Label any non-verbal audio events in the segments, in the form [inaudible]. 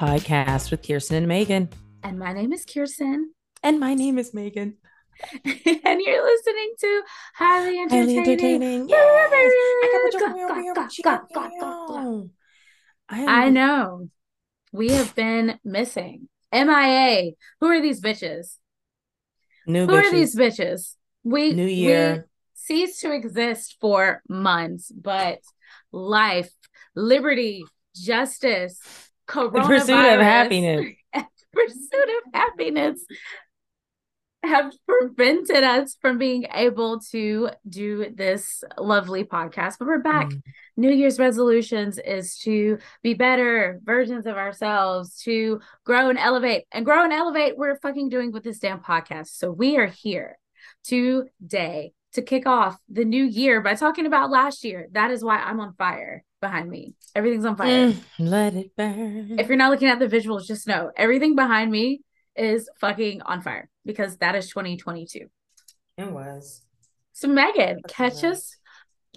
podcast with Kirsten and Megan. And my name is Kirsten. And my name is Megan. [laughs] and you're listening to Highly Entertaining. Highly entertaining. I know. We have been missing. MIA. Who are these bitches? New Who bitches. are these bitches? We New Year. We ceased to exist for months, but life, liberty, justice, coronavirus, the pursuit of happiness, [laughs] pursuit of happiness have prevented us from being able to do this lovely podcast. But we're back. Mm. New Year's resolutions is to be better versions of ourselves, to grow and elevate. And grow and elevate, we're fucking doing with this damn podcast. So we are here today to kick off the new year by talking about last year. That is why I'm on fire behind me. Everything's on fire. Mm, let it burn. If you're not looking at the visuals, just know everything behind me is fucking on fire because that is 2022. It was. So Megan, That's catch nice. us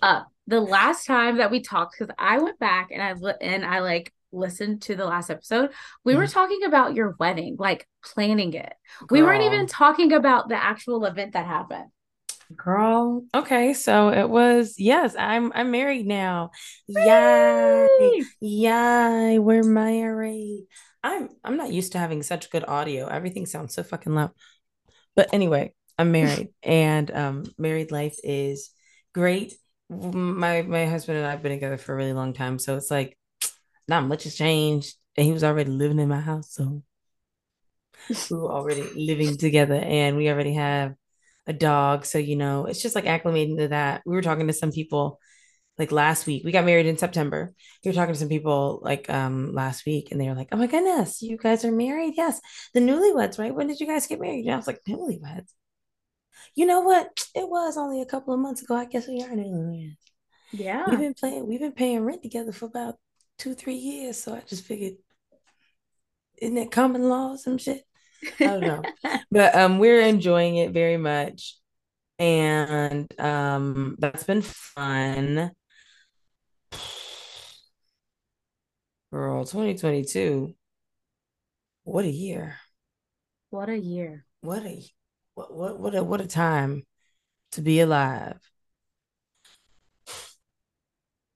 up. The last time that we talked, because I went back and I and I like listened to the last episode, we mm were talking about your wedding, like planning it. Girl. We weren't even talking about the actual event that happened. Girl, okay, so it was yes, I'm I'm married now. Yay! Yay, we're married. I'm I'm not used to having such good audio. Everything sounds so fucking loud. But anyway, I'm married [laughs] and um married life is great. My my husband and I have been together for a really long time, so it's like not much has changed. And he was already living in my house, so [laughs] we were already living together and we already have a dog. So, you know, it's just like acclimating to that. We were talking to some people like last week. We got married in September. We were talking to some people like um last week and they were like, Oh my goodness, you guys are married? Yes. The newlyweds, right? When did you guys get married? And I was like, newlyweds. You know what? It was only a couple of months ago. I guess we are newlyweds. Yeah. We've been playing, we've been paying rent together for about two, three years. So I just figured, isn't it common law some shit? I don't know. but um we're enjoying it very much. And um that's been fun. Girl, 2022. What a year. What a year. What a what what what a what a time to be alive.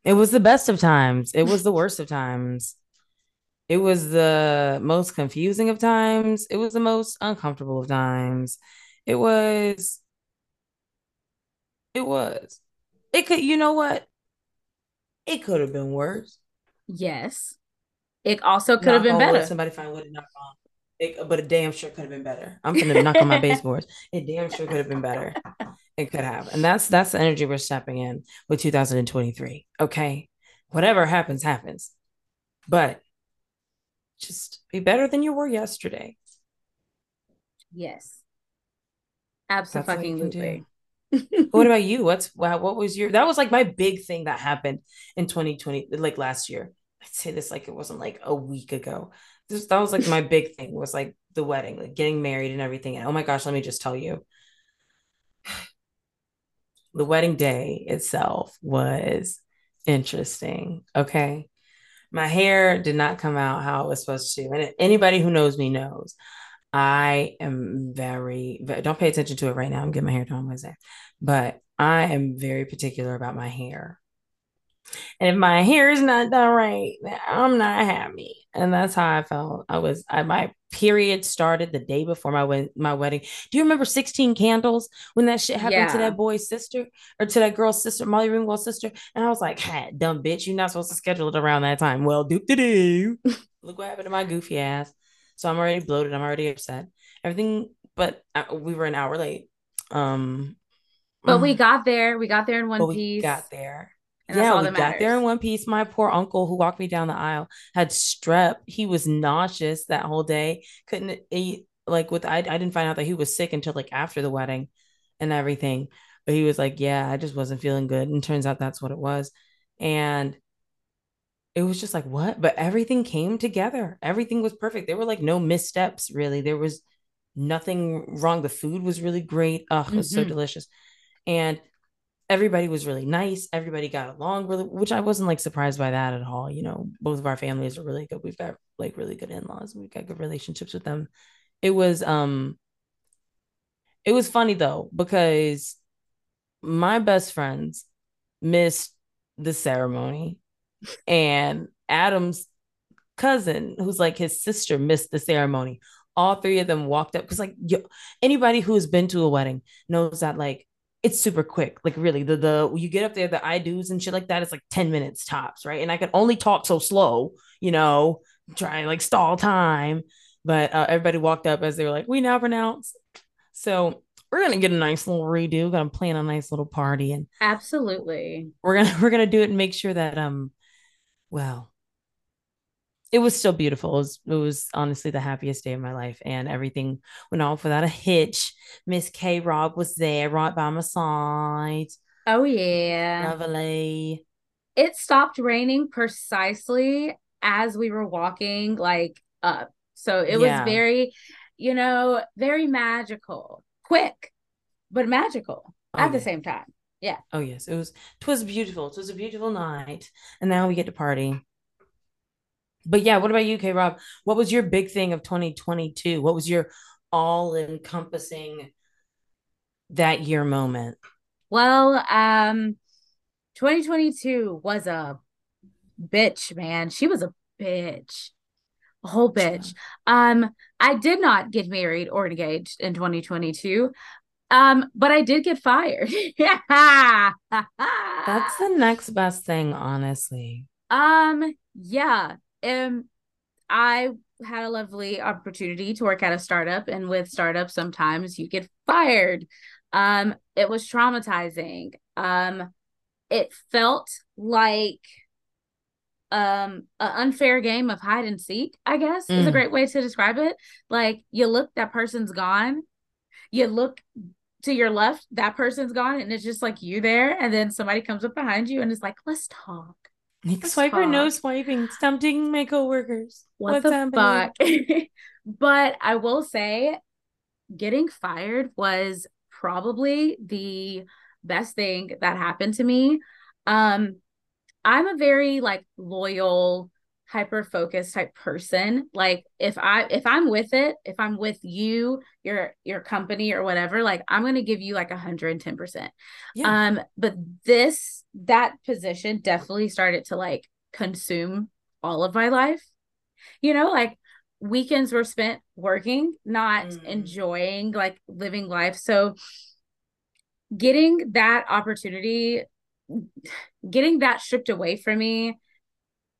It was the best of times. It was the worst of times. It was the most confusing of times. It was the most uncomfortable of times. It was it was. It could you know what? It could have been worse. Yes. It also could have been better. Somebody find what it knock on. It, but it damn sure could have been better. I'm gonna knock on my [laughs] baseboards. It damn sure could have been better. It could have, and that's that's the energy we're stepping in with 2023. Okay, whatever happens, happens. But just be better than you were yesterday. Yes. Absolutely. what about you? What's wow, what was your that was like my big thing that happened in 2020, like last year. I'd say this like it wasn't like a week ago. This that was like my big thing was like the wedding, like getting married and everything. And oh my gosh, let me just tell you. [sighs] The wedding day itself was interesting. Okay my hair did not come out how it was supposed to. And anybody who knows me knows I am very, don't pay attention to it right now. I'm getting my hair done on Wednesday, but I am very particular about my hair. And if my hair is not done right, I'm not happy. And that's how I felt. I was, I, my period started the day before my my wedding. Do you remember 16 Candles when that shit happened yeah. to that boy's sister or to that girl's sister, Molly Ringwald's sister? And I was like, hey, dumb bitch, you're not supposed to schedule it around that time. Well, do do. [laughs] Look what happened to my goofy ass. So I'm already bloated. I'm already upset. Everything, but I, we were an hour late. Um, but we mm. got there. We got there in one piece. got there. And yeah, we got there in one piece. My poor uncle who walked me down the aisle had strep. He was nauseous that whole day. Couldn't eat like with I I didn't find out that he was sick until like after the wedding and everything. But he was like, Yeah, I just wasn't feeling good. And turns out that's what it was. And it was just like, what? But everything came together. Everything was perfect. There were like no missteps, really. There was nothing wrong. The food was really great. Oh, it was mm-hmm. so delicious. And everybody was really nice. Everybody got along really, which I wasn't like surprised by that at all. You know, both of our families are really good. We've got like really good in-laws. We've got good relationships with them. It was um it was funny though, because my best friends missed the ceremony and Adam's cousin, who's like his sister, missed the ceremony. All three of them walked up because, like, yo, anybody who has been to a wedding knows that, like, it's super quick. Like, really, the the you get up there, the I do's and shit like that. It's like ten minutes tops, right? And I can only talk so slow, you know, try like stall time. But uh, everybody walked up as they were like, "We now pronounce." So we're gonna get a nice little redo. We're gonna plan a nice little party, and absolutely, we're gonna [laughs] we're gonna do it and make sure that um, well, it was still beautiful. It was, it was honestly the happiest day of my life, and everything went off without a hitch. Miss K Rob was there right by my side. Oh yeah, lovely. It stopped raining precisely as we were walking like up, so it yeah. was very, you know, very magical, quick, but magical oh, at yeah. the same time. Yeah. Oh yes, it was. It was beautiful. It was a beautiful night, and now we get to party but yeah, what about you, K Rob? What was your big thing of 2022? What was your all encompassing that year moment? Well, um, 2022 was a bitch, man. She was a bitch. A whole bitch. Um, I did not get married or engaged in 2022. Um, but I did get fired. [laughs] That's the next best thing, honestly. Um, yeah um, I had a lovely opportunity to work at a startup, and with startups, sometimes you get fired. Um, it was traumatizing. Um, it felt like um an unfair game of hide and seek i guess mm. is a mm. great way to describe it like you look that person's gone you look to your left that person's gone and it's just like you there and then somebody comes up behind you and is like let's talk Swiper no swiping. Digging my coworkers. What What's the happening? fuck? [laughs] but I will say, getting fired was probably the best thing that happened to me. Um, I'm a very like loyal, hyper focused type person like if i if i'm with it if i'm with you your your company or whatever like i'm going to give you like 110% yeah. um but this that position definitely started to like consume all of my life you know like weekends were spent working not mm. enjoying like living life so getting that opportunity getting that stripped away from me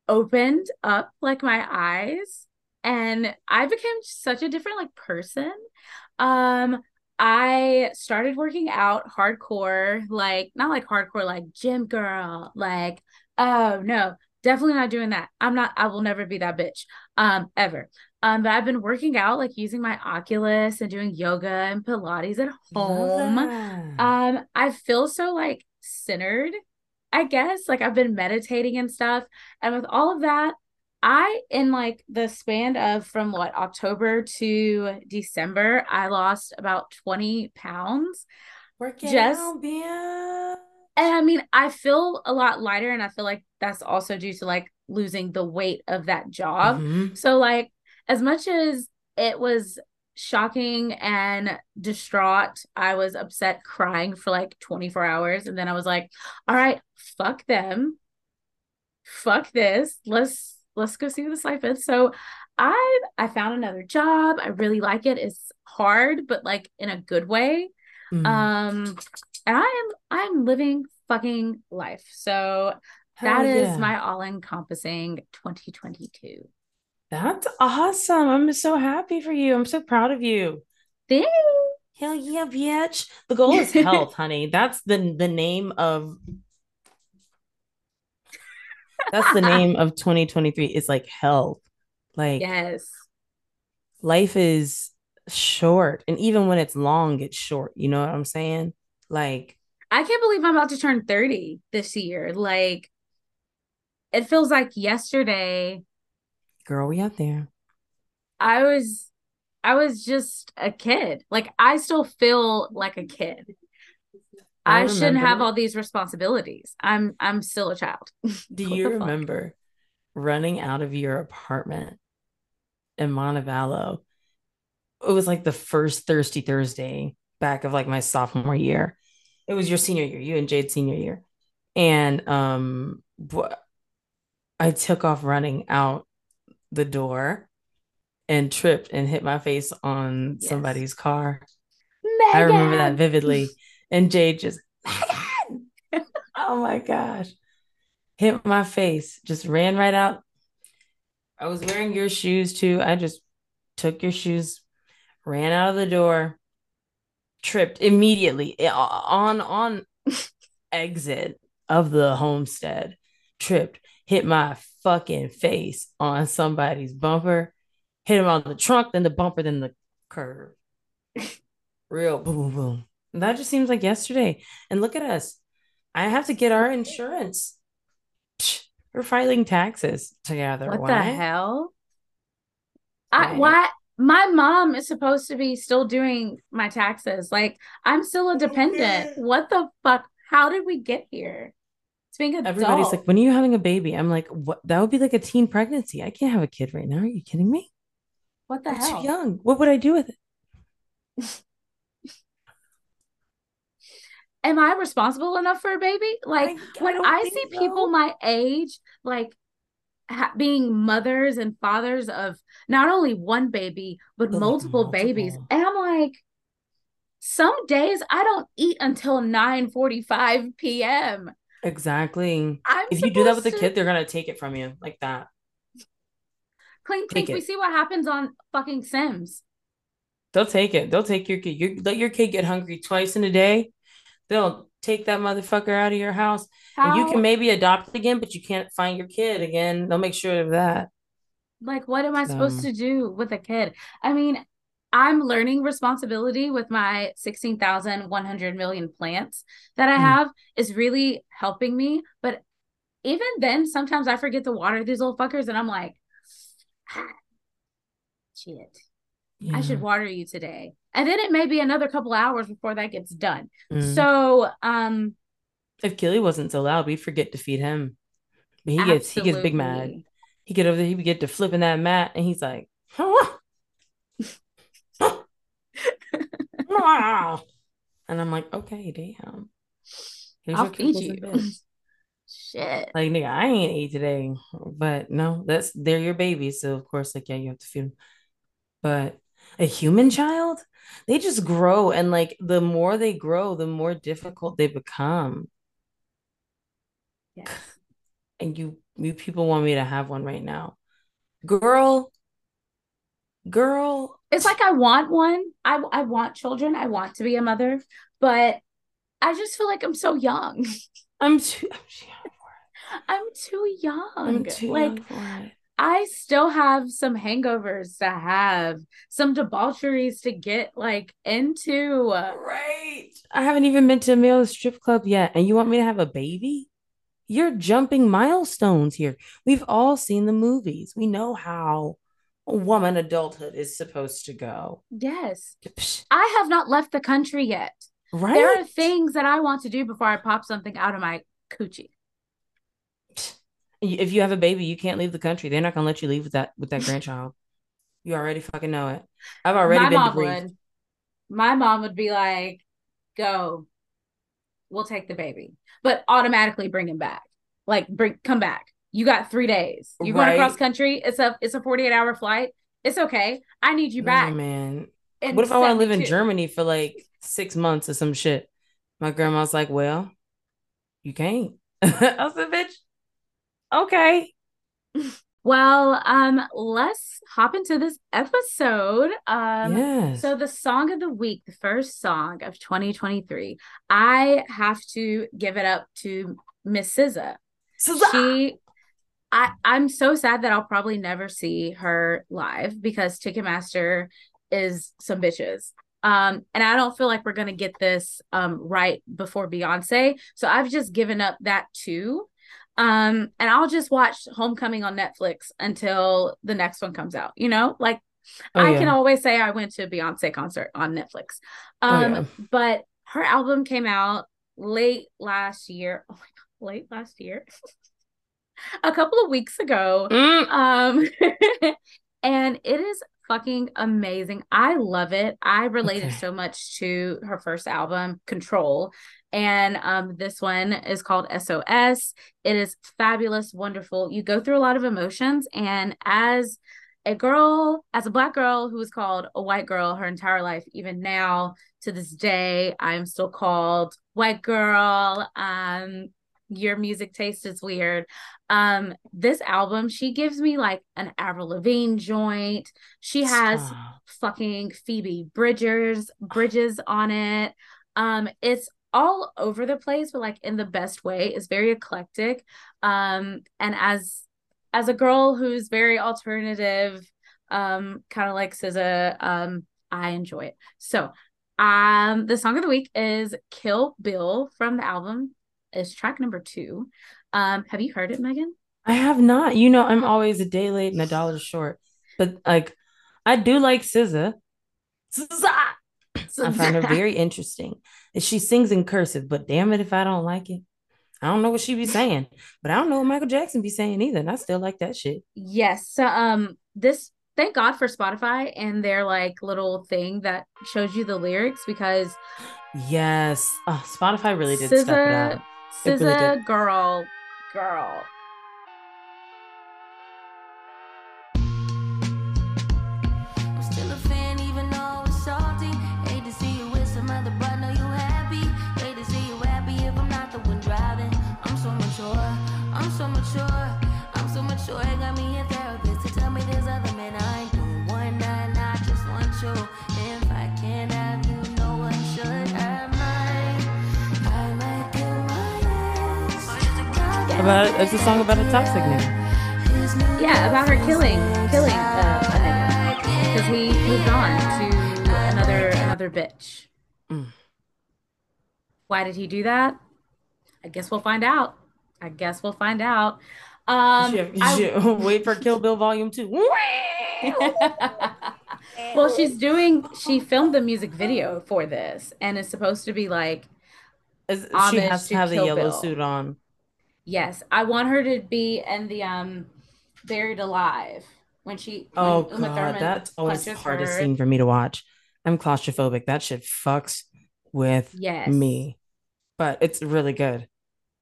opened up like my eyes and I became such a different like person. Um I started working out hardcore, like not like hardcore like gym girl, like oh no, definitely not doing that. I'm not I will never be that bitch um ever. Um but I've been working out like using my Oculus and doing yoga and pilates at home. Um I feel so like centered I guess like I've been meditating and stuff. And with all of that, I in like the span of from what October to December, I lost about 20 pounds. Working just out, yeah. And I mean, I feel a lot lighter, and I feel like that's also due to like losing the weight of that job. Mm-hmm. So, like, as much as it was shocking and distraught. I was upset, crying for like 24 hours. And then I was like, all right, fuck them. Fuck this. Let's let's go see what this life is. So I I found another job. I really like it. It's hard, but like in a good way. Mm. Um and I am I'm living fucking life. So that yeah. is my all-encompassing 2022. That's awesome. I'm so happy for you. I'm so proud of you. Thanks. Hell yeah, bitch. The goal is health, [laughs] honey. That's the the name of that's the name of 2023 is like health. Like yes. Life is short. And even when it's long, it's short. You know what I'm saying? Like I can't believe I'm about to turn 30 this year. Like it feels like yesterday Girl, we out there. I was I was just a kid. Like I still feel like a kid. I, I shouldn't have all these responsibilities. I'm I'm still a child. [laughs] Do you remember running out of your apartment in Montevallo? It was like the first Thirsty Thursday back of like my sophomore year. It was your senior year, you and Jade senior year. And um I took off running out the door and tripped and hit my face on yes. somebody's car. Megan! I remember that vividly. And Jade just, [laughs] oh my gosh, hit my face, just ran right out. I was wearing your shoes too. I just took your shoes, ran out of the door, tripped immediately eh, on on [laughs] exit of the homestead, tripped, hit my fucking face on somebody's bumper, hit him on the trunk, then the bumper, then the curb. [laughs] Real boom, boom, boom. That just seems like yesterday. And look at us. I have to get our insurance. [sniffs] we're filing taxes together. What why? the hell? I why my mom is supposed to be still doing my taxes. Like I'm still a dependent. [laughs] What the fuck? How did we get here? Being. Everybody's like, when are you having a baby? I'm like, what? That would be like a teen pregnancy. I can't have a kid right now. Are you kidding me? What the I'm hell? Too young. What would I do with it? [laughs] Am I responsible enough for a baby? Like I, when I, I see so. people my age, like ha- being mothers and fathers of not only one baby but multiple, multiple babies, and I'm like, some days I don't eat until 9 45 p.m. Exactly. I'm if you do that with a kid, they're gonna take it from you like that. Clink clink. We see what happens on fucking Sims. They'll take it. They'll take your kid. You let your kid get hungry twice in a day. They'll take that motherfucker out of your house. How? And you can maybe adopt again, but you can't find your kid again. They'll make sure of that. Like, what am I so. supposed to do with a kid? I mean, I'm learning responsibility with my 16,100 million plants that I mm. have is really helping me. But even then, sometimes I forget to water these little fuckers and I'm like, ah, [sighs] shit, yeah. I should water you today. And then it may be another couple hours before that gets done. Mm. So, um, if Killy wasn't so loud, we'd forget to feed him. But he gets he gets big mad. He get over there, he would get to flipping that mat, and he's like, [laughs] huh? [laughs] and I'm like, okay, damn. Here's I'll feed you. Shit. Like nigga, I ain't eat today. But no, that's they're your babies. So of course, like, yeah, you have to feed them. But a human child, they just grow. And like the more they grow, the more difficult they become. Yes. [sighs] And you you people want me to have one right now. Girl, girl. It's like I want one. I I want children. I want to be a mother, but I just feel like I'm so young. [laughs] I'm too. I'm too young. I'm too like, young. I still have some hangovers to have, some debaucheries to get like into. Right. I haven't even been to a male strip club yet, and you want me to have a baby? You're jumping milestones here. We've all seen the movies. We know how woman adulthood is supposed to go. Yes. I have not left the country yet. Right. There are things that I want to do before I pop something out of my coochie. If you have a baby, you can't leave the country. They're not gonna let you leave with that with that grandchild. You already fucking know it. I've already my been mom would. My mom would be like, "Go, we'll take the baby," but automatically bring him back. Like, bring come back you got three days. You're right. going across country. It's a it's a 48 hour flight. It's okay. I need you back. Oh, man. what if I want to live in Germany for like six months or some shit? My grandma's like, well, you can't. [laughs] I said, bitch, okay. [laughs] Well, um, let's hop into this episode. Um, yes. so the song of the week, the first song of 2023, I have to give it up to Miss SZA. SZA. She I I'm so sad that I'll probably never see her live because Ticketmaster is some bitches. Um, and I don't feel like we're gonna get this um right before Beyonce. So I've just given up that too. Um, and I'll just watch Homecoming on Netflix until the next one comes out, you know, like oh, I yeah. can always say I went to a Beyonce concert on Netflix. Oh, um, oh, yeah. but her album came out late last year. Oh my god, late last year. [laughs] a couple of weeks ago. Mm. Um [laughs] and it is fucking amazing. I love it. I related okay. so much to her first album, Control. And um, this one is called SOS. It is fabulous, wonderful. You go through a lot of emotions. And as a girl, as a black girl who was called a white girl her entire life, even now to this day, I'm still called white girl. Um, your music taste is weird. Um, this album, she gives me like an Avril Lavigne joint. She has Stop. fucking Phoebe Bridgers Bridges on it. Um, it's all over the place, but like in the best way. It's very eclectic. Um, and as as a girl who's very alternative, um, kind of like SZA, um, I enjoy it. So um the song of the week is Kill Bill from the album is track number two. Um, have you heard it, Megan? I have not. You know, I'm always a day late and a dollar short. But like, I do like SZA. SZA. I find her very interesting. And she sings in cursive, but damn it if I don't like it. I don't know what she be saying, but I don't know what Michael Jackson be saying either. And I still like that shit. Yes. So um this thank God for Spotify and their like little thing that shows you the lyrics because Yes. Oh, Spotify really did SZA, step it out. SZA really girl, girl. About it's a song about a toxic nigga. Yeah, about her killing killing uh, a nigga because he moved on to another another bitch. Mm. Why did he do that? I guess we'll find out. I guess we'll find out. Um, you should, you should I, [laughs] wait for Kill Bill Volume Two. [laughs] well, she's doing. She filmed the music video for this, and it's supposed to be like. she has to have a yellow Bill. suit on. Yes, I want her to be in the um Buried Alive when she. Oh when god, that's always the hardest her. scene for me to watch. I'm claustrophobic. That shit fucks with yes. me, but it's really good.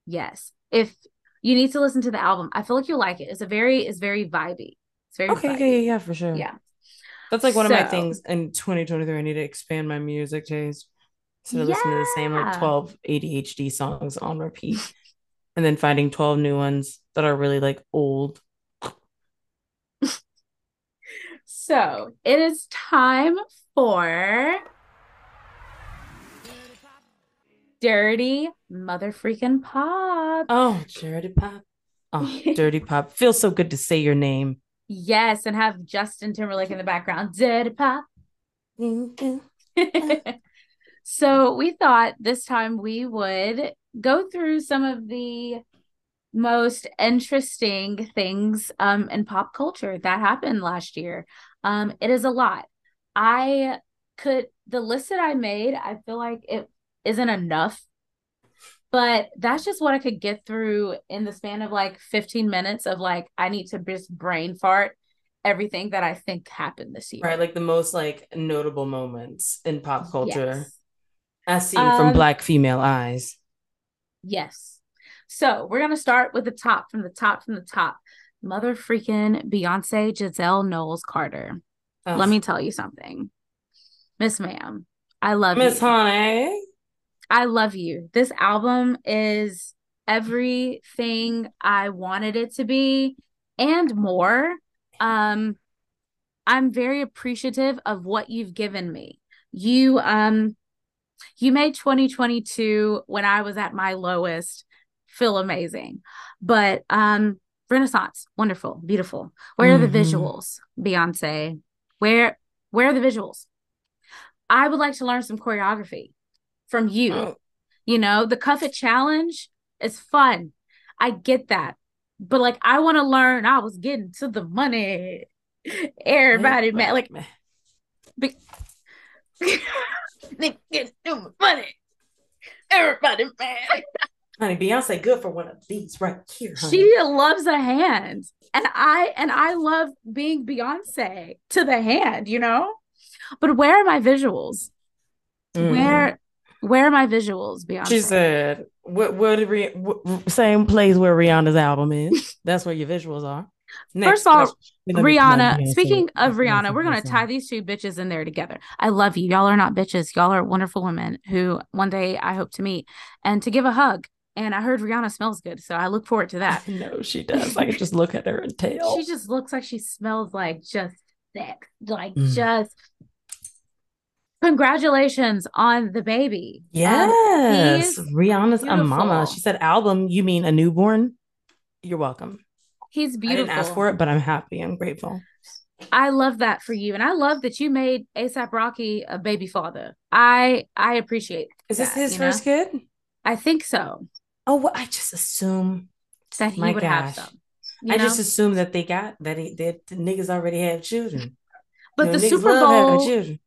Yes, if you need to listen to the album, I feel like you'll like it. It's a very, it's very vibey. It's very okay. Vibey. Yeah, yeah, yeah, for sure. Yeah, that's like one so, of my things in 2023. I need to expand my music taste. So yeah. listen to the same like 12 ADHD songs on repeat and then finding 12 new ones that are really like old. [laughs] so it is time for dirty mother freaking pop. Oh, dirty pop. Oh, dirty [laughs] pop. Feels so good to say your name. Yes, and have Justin Timberlake in the background. Dirty pop. [laughs] so we thought this time we would go through some of the most interesting things um, in pop culture that happened last year. Um, it is a lot. I could the list that I made, I feel like it isn't enough, but that's just what I could get through in the span of like 15 minutes of like I need to just brain fart everything that I think happened this year. Right, like the most like notable moments in pop culture yes. as seen um, from black female eyes. Yes. So we're gonna start with the top from the top from the top. Mother freaking Beyonce Giselle Knowles Carter. Ugh. Let me tell you something. Miss Ma'am, I love you. Miss Honey. I love you. This album is everything I wanted it to be and more. Um I'm very appreciative of what you've given me. You um you made 2022 when I was at my lowest feel amazing. But um Renaissance, wonderful, beautiful. Where are mm-hmm. the visuals, Beyonce? Where where are the visuals? I would like to learn some choreography from you. Oh. You know, the Cuff It challenge is fun. I get that. But like I want to learn. I was getting to the money. Everybody, man, like they [laughs] get too much money. Everybody mad. honey, Beyonce good for one of these right here. Honey. She loves a hand. And I and I love being Beyonce to the hand, you know? But where are my visuals? Mm. Where where are my visuals, Beyonce? She said, "What? What? what same place where Rihanna's album is. [laughs] That's where your visuals are." Next, First of all, Rihanna. Speaking of Rihanna, we're gonna tie these two bitches in there together. I love you. Y'all are not bitches. Y'all are wonderful women who one day I hope to meet and to give a hug. And I heard Rihanna smells good, so I look forward to that. [laughs] no, she does. I can just look at her and tell. She just looks like she smells like just sex, like mm. just Congratulations on the baby. Yes. Um, Rihanna's beautiful. a mama. She said album, you mean a newborn? You're welcome. He's beautiful. I didn't ask for it, but I'm happy. I'm grateful. I love that for you. And I love that you made ASAP Rocky a baby father. I I appreciate Is this his first know? kid? I think so. Oh, well, I just assume that he would gosh. have some. I know? just assume that they got that he that the niggas already have children. But you know, the Super Bowl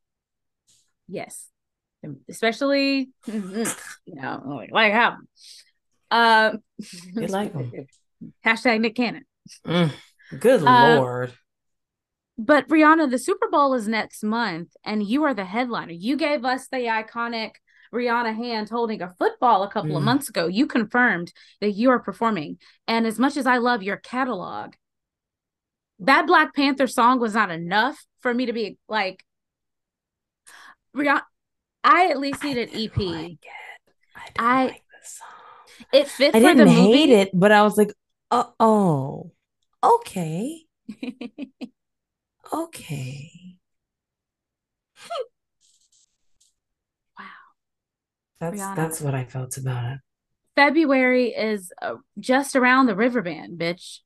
yes especially [laughs] you know like how um you like them. [laughs] hashtag nick cannon mm, good uh, lord. but rihanna the super bowl is next month and you are the headliner. You gave us the iconic rihanna hand holding a football a couple mm. of months ago. You confirmed that you are performing. And as much as i love your catalog that black panther song was not enough for me to be like Rihanna, I at least need an EP. Like I, I like the song. It fit I didn't hate it, but I was like, uh oh, okay, [laughs] okay. wow, that's Rihanna. that's what I felt about it. February is uh, just around the river band, bitch.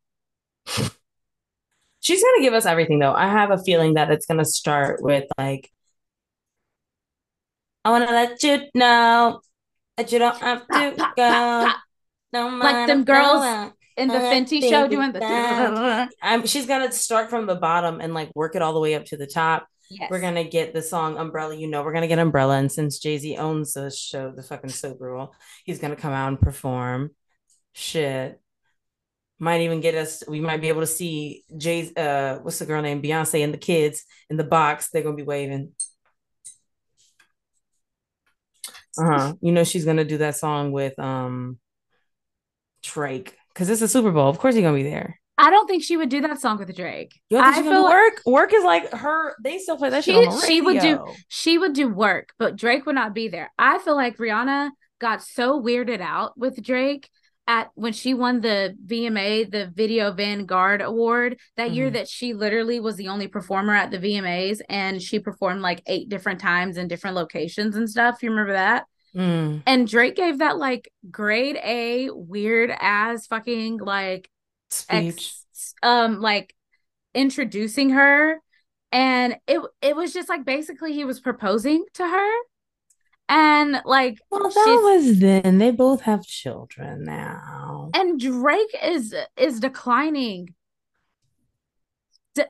She's gonna give us everything though. I have a feeling that it's gonna start with like I want to let you know that you don't have to go. No like them girls in the Fenty show doing the. [laughs] I'm, she's gonna start from the bottom and like work it all the way up to the top. Yes. We're gonna get the song Umbrella. You know, we're gonna get Umbrella, and since Jay Z owns the show, the fucking Super Bowl, he's gonna come out and perform. Shit, might even get us. We might be able to see Jay's. Uh, what's the girl name? Beyonce and the kids in the box. They're gonna be waving. Uh-huh. You know she's gonna do that song with um Drake because it's a Super Bowl. Of course he's gonna be there. I don't think she would do that song with Drake. You I feel work. Work is like her. They still play that she, She would do. She would do work, but Drake would not be there. I feel like Rihanna got so weirded out with Drake at when she won the VMA, the Video Vanguard Award that mm-hmm. year that she literally was the only performer at the VMAs and she performed like eight different times in different locations and stuff. You remember that? Mm. And Drake gave that like grade A weird ass fucking like speech ex, um like introducing her and it it was just like basically he was proposing to her and like, well, that was then. They both have children now. And Drake is is declining. D-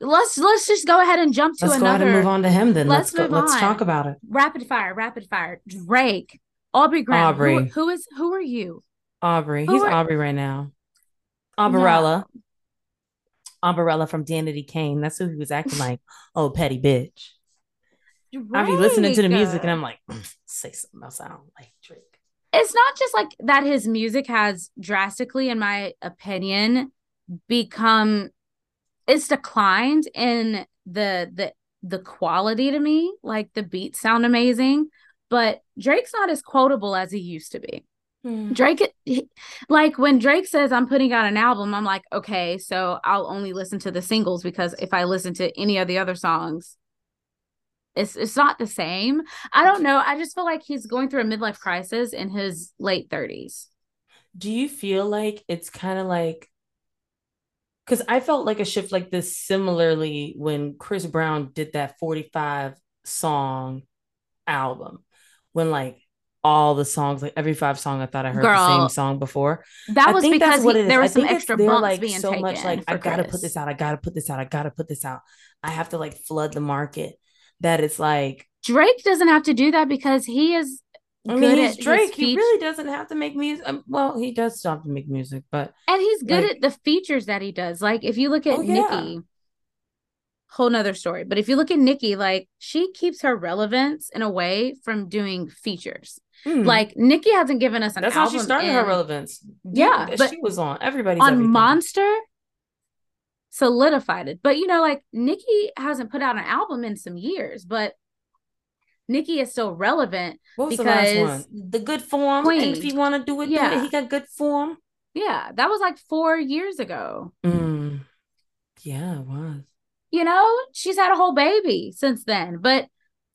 let's let's just go ahead and jump to let's another. Go ahead and move on to him then. Let's, let's go, Let's talk about it. Rapid fire, rapid fire. Drake, Aubrey Graham. Aubrey. Who, who is who are you? Aubrey. Who He's are... Aubrey right now. Umbrella. No. Umbrella from Danity Kane. That's who he was acting like. [gasps] Oh, petty bitch. Right. I be listening to the music and I'm like, mm, say something else. I don't like Drake. It's not just like that his music has drastically, in my opinion, become it's declined in the the the quality to me. Like the beats sound amazing, but Drake's not as quotable as he used to be. Hmm. Drake, like when Drake says, I'm putting out an album, I'm like, okay, so I'll only listen to the singles because if I listen to any of the other songs, it's it's not the same. I don't know. I just feel like he's going through a midlife crisis in his late 30s. Do you feel like it's kind of like because I felt like a shift like this similarly when Chris Brown did that 45 song album when like all the songs, like every five song, I thought I heard Girl, the same song before. That was because he, there was some extra bumps like being so taken much like I gotta Chris. put this out, I gotta put this out, I gotta put this out. I have to like flood the market that it's like Drake doesn't have to do that because he is I mean, he's Drake. He really doesn't have to make music. Um, well, he does stop to make music, but and he's good like, at the features that he does. Like if you look at oh, Nicki, yeah. whole nother story. But if you look at Nicki, like she keeps her relevance in a way from doing features. Mm. Like Nicki hasn't given us an. That's how she started in, her relevance. Yeah, but she was on everybody's on everything. Monster. Solidified it, but you know, like Nicki hasn't put out an album in some years, but Nicki is still relevant what was because the, last one? the good form. Queen. And if you want to do it, yeah. do it. He got good form. Yeah, that was like four years ago. Mm. Yeah, it was. You know, she's had a whole baby since then, but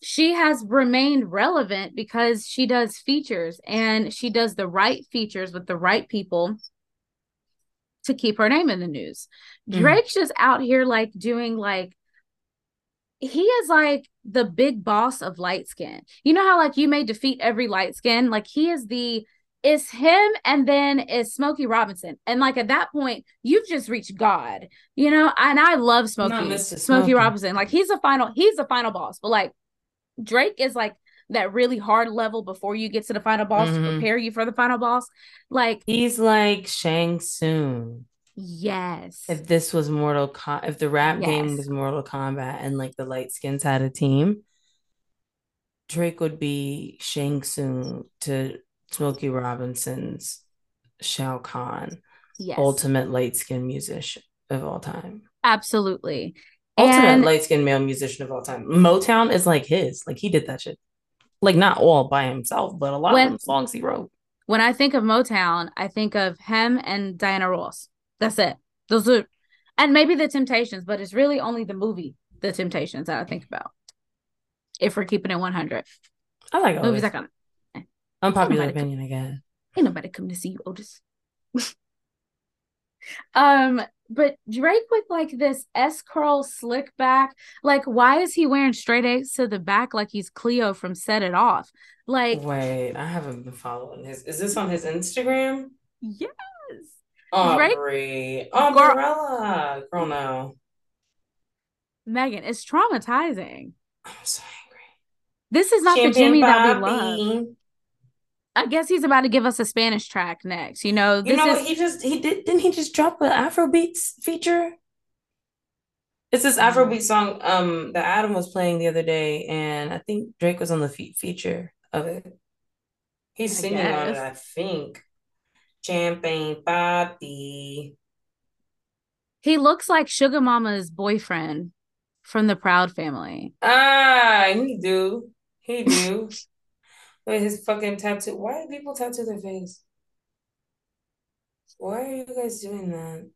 she has remained relevant because she does features and she does the right features with the right people to keep her name in the news. Mm. Drake's just out here like doing like he is like the big boss of light skin. You know how like you may defeat every light skin? Like he is the it's him and then it's Smokey Robinson. And like at that point, you've just reached God. You know, and I love Smokey. Smokey Robinson. Like he's the final, he's the final boss. But like Drake is like that really hard level before you get to the final boss mm-hmm. to prepare you for the final boss. Like he's like Shang Tsung. Yes. If this was Mortal Com if the rap yes. game was Mortal Kombat and like the light skins had a team, Drake would be Shang Tsung to Smokey Robinson's Shao Kahn. Yes. Ultimate light skin musician of all time. Absolutely. Ultimate and... light skinned male musician of all time. Motown is like his. Like he did that shit. Like not all by himself, but a lot when, of songs he wrote. When I think of Motown, I think of him and Diana Ross. That's it. Those are, and maybe the Temptations, but it's really only the movie, The Temptations, that I think about. If we're keeping it 100. I like movies. I kind of unpopular opinion, I guess. Ain't nobody come to see you, Otis. [laughs] um, but Drake with like this S curl slick back, like why is he wearing straight A's to the back like he's Cleo from Set It Off? Like, wait, I haven't been following his. Is this on his Instagram? Yes. Aubrey. Umbrella. Girl, no. Megan, it's traumatizing. I'm so angry. This is not Champion the Jimmy Bobby. that we love. I guess he's about to give us a Spanish track next. You know, this you know, is... he just he did didn't he just drop an Afrobeats feature? It's this Afrobeat song um that Adam was playing the other day, and I think Drake was on the fe- feature of it. He's singing on it, I think. Champagne Papi. He looks like Sugar Mama's boyfriend from the Proud Family. Ah, he do. He do. With his fucking tattoo. Why do people tattoo their face? Why are you guys doing that?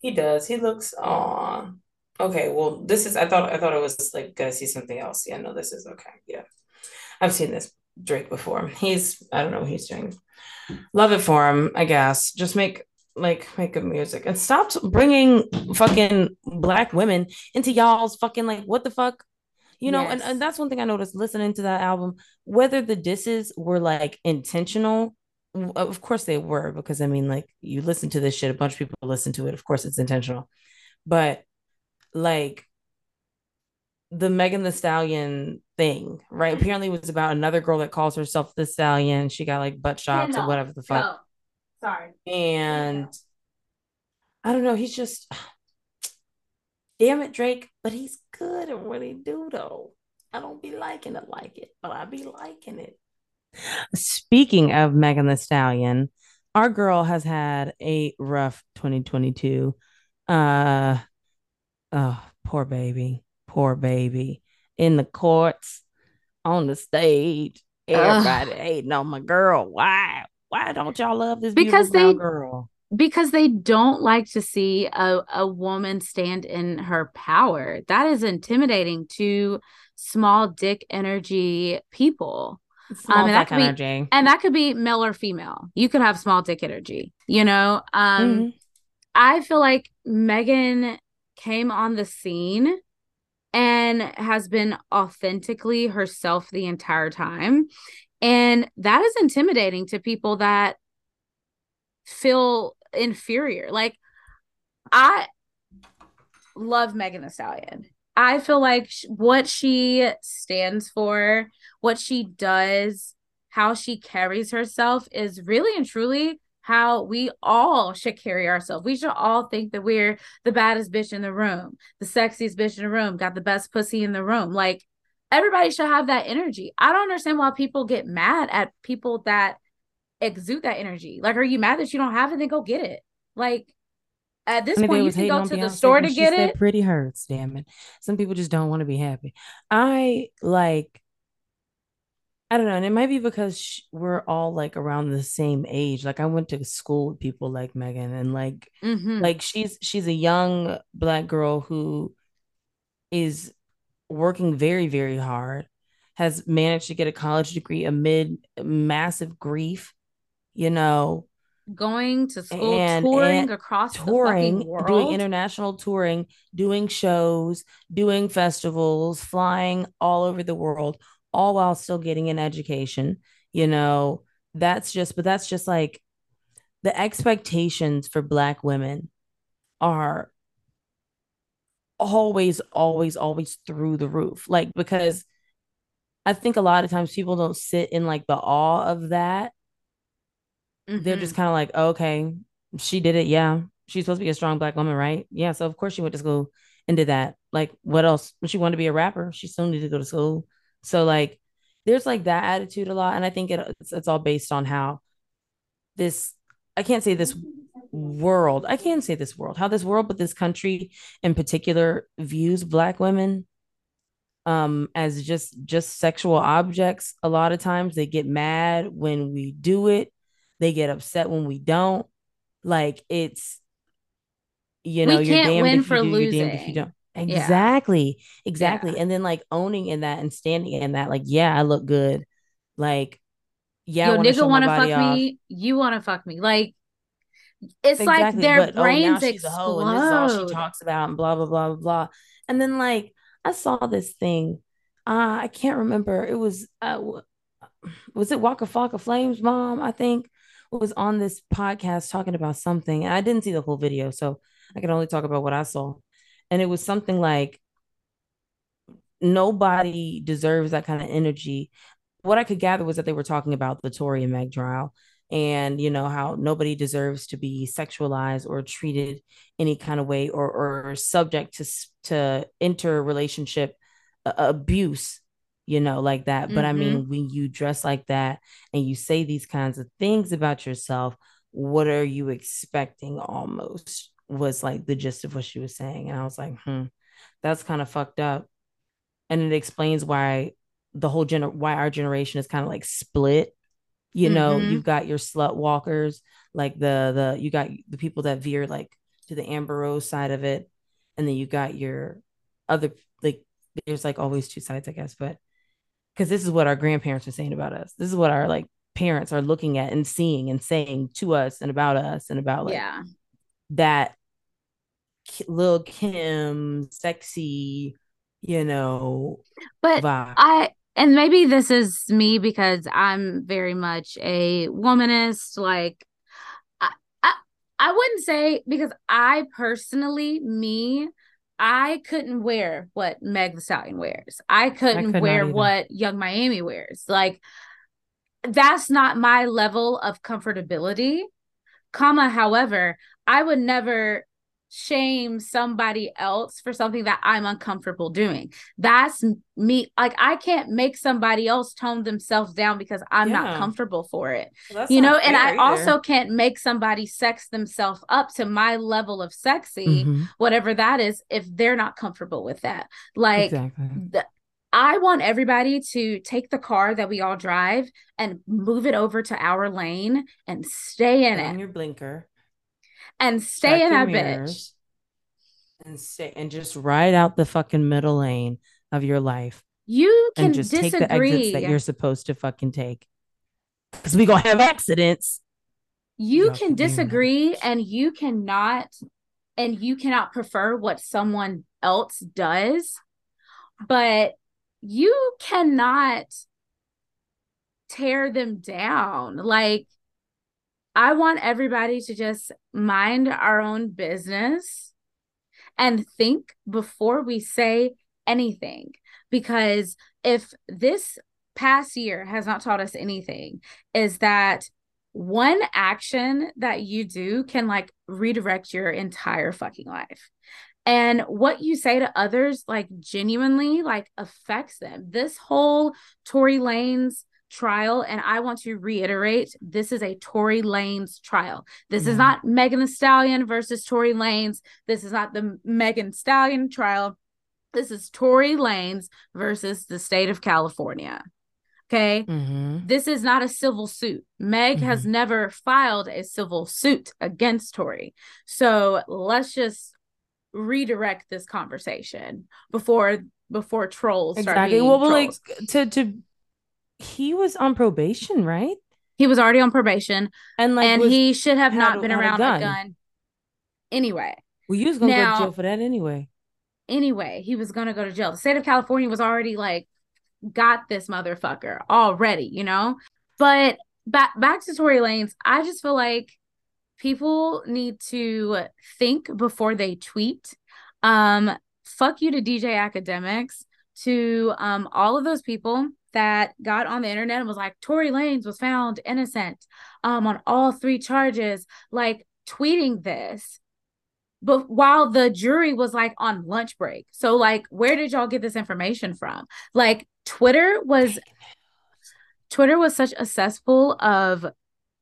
He does. He looks aw. Okay, well, this is I thought I thought it was like gonna see something else. Yeah, no, this is okay. Yeah. I've seen this Drake before. He's I don't know what he's doing. Love it for him, I guess. Just make like make good music and stop bringing fucking black women into y'all's fucking like what the fuck you know yes. and, and that's one thing i noticed listening to that album whether the disses were like intentional of course they were because i mean like you listen to this shit a bunch of people listen to it of course it's intentional but like the megan thee stallion thing right apparently it was about another girl that calls herself the stallion she got like butt shots or whatever the fuck no. Sorry. And I don't know. He's just, [sighs] damn it, Drake. But he's good at what he do, though. I don't be liking it like it, but I be liking it. Speaking of Megan Thee Stallion, our girl has had a rough 2022. Uh, oh, poor baby, poor baby. In the courts, on the stage, everybody hating on my girl. Why? Why don't y'all love this because they girl? Because they don't like to see a, a woman stand in her power. That is intimidating to small dick energy people. Small um, and that could energy. Be, and that could be male or female. You could have small dick energy, you know? Um, mm-hmm. I feel like Megan came on the scene and has been authentically herself the entire time. And that is intimidating to people that feel inferior. Like, I love Megan Thee Stallion. I feel like what she stands for, what she does, how she carries herself is really and truly how we all should carry ourselves. We should all think that we're the baddest bitch in the room, the sexiest bitch in the room, got the best pussy in the room. Like everybody should have that energy. I don't understand why people get mad at people that exude that energy. Like, are you mad that you don't have it? Then go get it. Like, at this point, you can go to Beyonce the store to get it. Pretty hurts, damn it. Some people just don't want to be happy. I like. I don't know, and it might be because we're all like around the same age. Like I went to school with people like Megan, and like, mm-hmm. like she's she's a young black girl who is working very very hard, has managed to get a college degree amid massive grief, you know, going to school, and, touring and across touring, doing international touring, doing shows, doing festivals, flying all over the world, all while still getting an education. You know, that's just, but that's just like the expectations for Black women are always, always, always through the roof. Like, because I think a lot of times people don't sit in like the awe of that Mm-hmm. They're just kind of like, okay, she did it. Yeah. She's supposed to be a strong black woman, right? Yeah. So of course she went to school and did that. Like, what else? When she wanted to be a rapper, she still needed to go to school. So like there's like that attitude a lot. And I think it, it's, it's all based on how this I can't say this world. I can't say this world, how this world, but this country in particular views black women um as just just sexual objects a lot of times they get mad when we do it they get upset when we don't. Like it's you know, we you're damned win if for you do, losing. you're damned if you don't. Exactly. Yeah. Exactly. Yeah. And then like owning in that and standing in that, like, yeah, I look good. Like, yeah, Yo, nigga wanna fuck off. me, you wanna fuck me. Like it's exactly. like their but, brains oh, now she's explode. a hoe and this is all she talks about and blah blah blah blah blah. And then like I saw this thing. Uh, I can't remember. It was uh, was it Waka Flocka Flames mom, I think was on this podcast talking about something. I didn't see the whole video, so I can only talk about what I saw. And it was something like nobody deserves that kind of energy. What I could gather was that they were talking about the Tory and Meg trial and you know how nobody deserves to be sexualized or treated any kind of way or or subject to to interrelationship uh, abuse you know, like that. Mm-hmm. But I mean, mm-hmm. when you dress like that and you say these kinds of things about yourself, what are you expecting almost was like the gist of what she was saying. And I was like, hmm, that's kind of fucked up. And it explains why the whole gener why our generation is kind of like split. You mm-hmm. know, you've got your slut walkers, like the the you got the people that veer like to the Amber Rose side of it, and then you got your other like there's like always two sides, I guess, but because this is what our grandparents are saying about us. This is what our like parents are looking at and seeing and saying to us and about us and about like yeah. that Lil Kim sexy, you know. But vibe. I and maybe this is me because I'm very much a womanist. Like I, I, I wouldn't say because I personally, me, I couldn't wear what Meg Thee Stallion wears. I couldn't I could wear what Yung Miami wears. Like that's not my level of comfortability. Comma, however, I would never shame somebody else for something that I'm uncomfortable doing. That's me. Like I can't make somebody else tone themselves down because I'm yeah. not comfortable for it. Well, you know, and I either. also can't make somebody sex themselves up to my level of sexy, mm-hmm. whatever that is, if they're not comfortable with that. Like exactly. the, I want everybody to take the car that we all drive and move it over to our lane and stay in it. your blinker and stay in that bitch and stay and just ride out the fucking middle lane of your life. You can and just disagree. take the exits that you're supposed to fucking take. Because we gonna have accidents. You can disagree and you cannot and you cannot prefer what someone else does, but you cannot tear them down. Like I want everybody to just mind our own business and think before we say anything. Because if this past year has not taught us anything is that one action that you do can like redirect your entire fucking life. And what you say to others like genuinely like affects them. This whole tory lanez trial and i want to reiterate this is a tory lanez trial this mm-hmm. is not megan thee stallion versus tory lanez this is not the megan stallion trial this is tory lanez versus the state of california Okay. Mm-hmm. This is not a civil suit. Meg mm-hmm. has never filed a civil suit against Tory. So let's just redirect this conversation before before trolls exactly. well, trolls. like to to he was on probation, right? He was already on probation, and like and was, he should have not been around a gun. a gun. Anyway, well, you was gonna now, go to jail for that anyway. Anyway, he was gonna go to jail. The state of California was already like got this motherfucker already, you know? But back back to Tory Lanez, I just feel like people need to think before they tweet. Um, fuck you to DJ Akademiks, to um all of those people that got on the internet and was like, Tory Lanez was found innocent um on all three charges, like tweeting this but while the jury was like on lunch break. So like where did y'all get this information from? Like Twitter was Twitter was such a cesspool of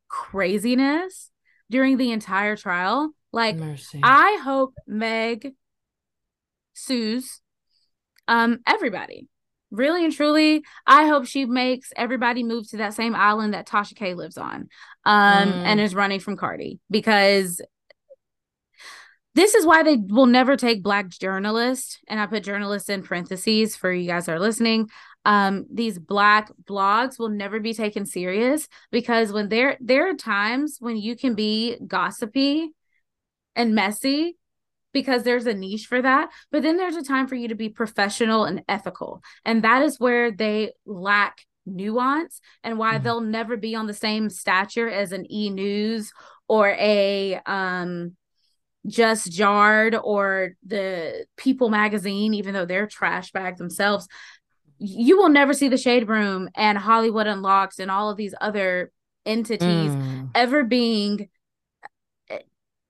craziness during the entire trial. Like Mercy. I hope Meg sues um everybody. Really and truly, I hope she makes everybody move to that same island that Tasha K lives on um mm. and is running from Cardi because this is why they will never take black journalists and i put journalists in parentheses for you guys that are listening um, these black blogs will never be taken serious because when there there are times when you can be gossipy and messy because there's a niche for that but then there's a time for you to be professional and ethical and that is where they lack nuance and why mm-hmm. they'll never be on the same stature as an e news or a um just jared or the people magazine even though they're trash bag themselves you will never see the shade room and hollywood unlocked and all of these other entities mm. ever being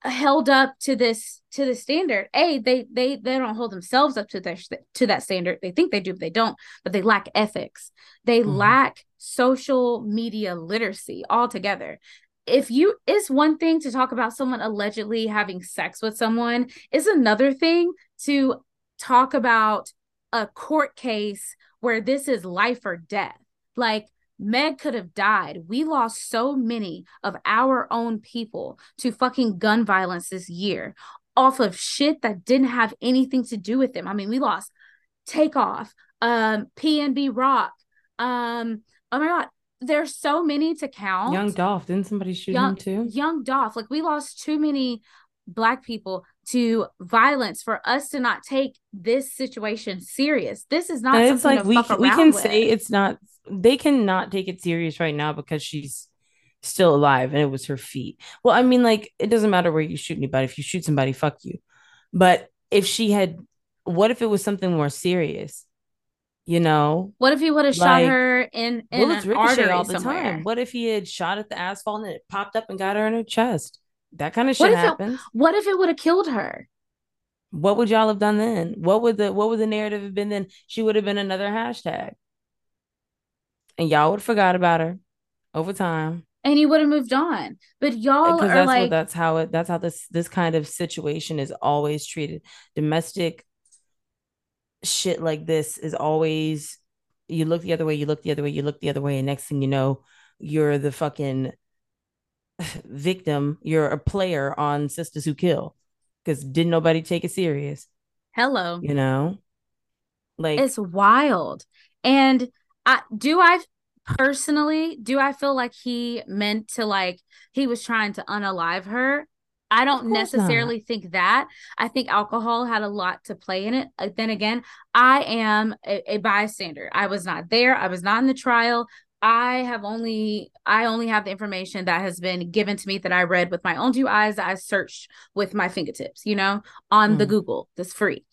held up to this to the standard. A they they they don't hold themselves up to their to that standard. They think they do but they don't but they lack ethics. They mm. lack social media literacy altogether. If you it's one thing to talk about someone allegedly having sex with someone. It's another thing to talk about a court case where this is life or death. Like meg could have died we lost so many of our own people to fucking gun violence this year off of shit that didn't have anything to do with them i mean we lost takeoff um pnb rock um oh my god there's so many to count. Young Dolph, didn't somebody shoot young, him too? Young Dolph, like we lost too many black people to violence for us to not take this situation serious. This is not. it's like we we can with. say it's not. They cannot take it serious right now because she's still alive and it was her feet. Well, I mean, like it doesn't matter where you shoot anybody. If you shoot somebody, fuck you. But if she had, what if it was something more serious? you know what if he would have like, shot her in, in bullets ricochet all the somewhere? time what if he had shot at the asphalt and it popped up and got her in her chest that kind of shit what happens. it, what if it would have killed her? What would y'all have done then? What would the what would the narrative have been then? She would have been another hashtag. And y'all would have forgot about her over time. And he would have moved on. But y'all because that's like what, that's how it that's how this this kind of situation is always treated. Domestic shit like this is always you look the other way, you look the other way, you look the other way, and next thing you know, you're the fucking [laughs] victim. You're a player on Sisters Who Kill because didn't nobody take it serious. Hello, you know, like it's wild. And I do I personally do I feel like he meant to like he was trying to unalive her I don't necessarily not. think that. I think alcohol had a lot to play in it. Uh, then again, I am a, a, bystander. I was not there. I was not in the trial. I have only I only have the information that has been given to me that I read with my own two eyes that I searched with my fingertips, you know, on mm. the Google that's free.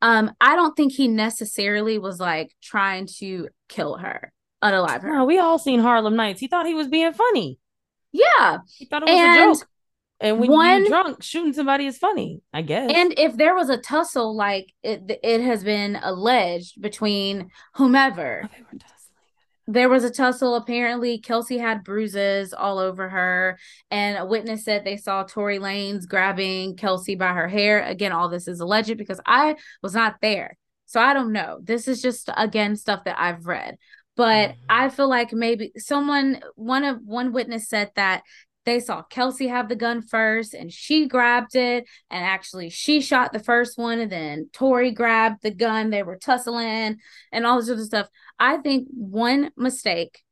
Um, I don't think he necessarily was like trying to kill her, unalive her. No, we all seen Harlem Nights. He thought he was being funny. Yeah, he thought it was and a joke. And when one, you're drunk, shooting somebody is funny, I guess. And if there was a tussle, like it, it has been alleged between whomever. Oh, there was a tussle. Apparently, Kelsey had bruises all over her, and a witness said they saw Tory Lanez grabbing Kelsey by her hair. Again, all this is alleged because I was not there, so I don't know. This is just again stuff that I've read, but mm-hmm. I feel like maybe someone, one of one witness said that they saw Kelsey have the gun first and she grabbed it. And actually, she shot the first one. And then Tory grabbed the gun. They were tussling and all this other stuff. I think one mistake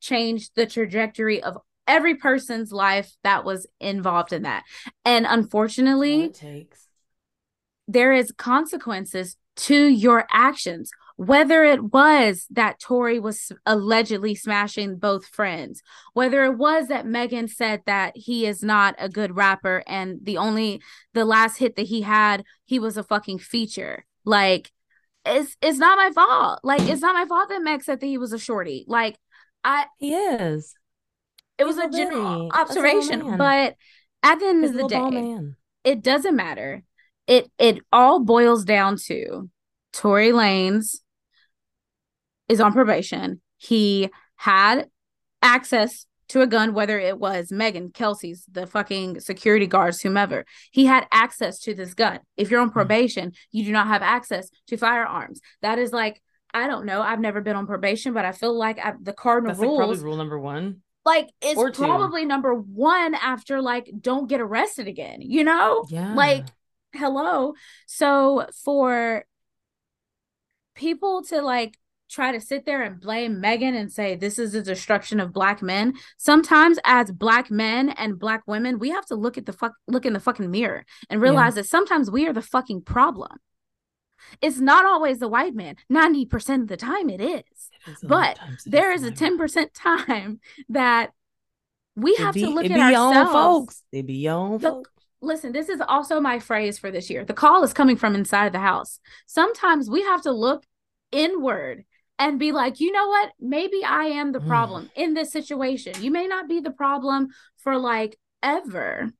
changed the trajectory of every person's life that was involved in that. And unfortunately, there is consequences to your actions whether it was that Tory was allegedly smashing both friends, whether it was that Megan said that he is not a good rapper and the only the last hit that he had, he was a fucking feature. Like it's it's not my fault. Like it's not my fault that Meg said that he was a shorty. Like I he is. It was He's a general observation, but at the end He's of the day, it doesn't matter. It it all boils down to Tory Lanez is on probation. He had access to a gun, whether it was Megan, Kelsey's, the fucking security guards, whomever. He had access to this gun. If you're on hmm. probation, you do not have access to firearms. That is like, I don't know. I've never been on probation, but I feel like I, the cardinal That's rules. Like probably rule number one. Like it's probably number one after like don't get arrested again. You know? Yeah. Like hello. So for people to like try to sit there and blame Megan and say this is the destruction of black men. Sometimes as black men and black women, we have to look at the fuck look in the fucking mirror and realize yeah. that sometimes we are the fucking problem. It's not always the white man. 90% of the time it is. It is but there is a 10% time that we have be, to look at ourselves. folks. They be young folks. Listen, this is also my phrase for this year. The call is coming from inside the house. Sometimes we have to look inward and be like, you know what? Maybe I am the mm. problem mm. in this situation. You may not be the problem for like ever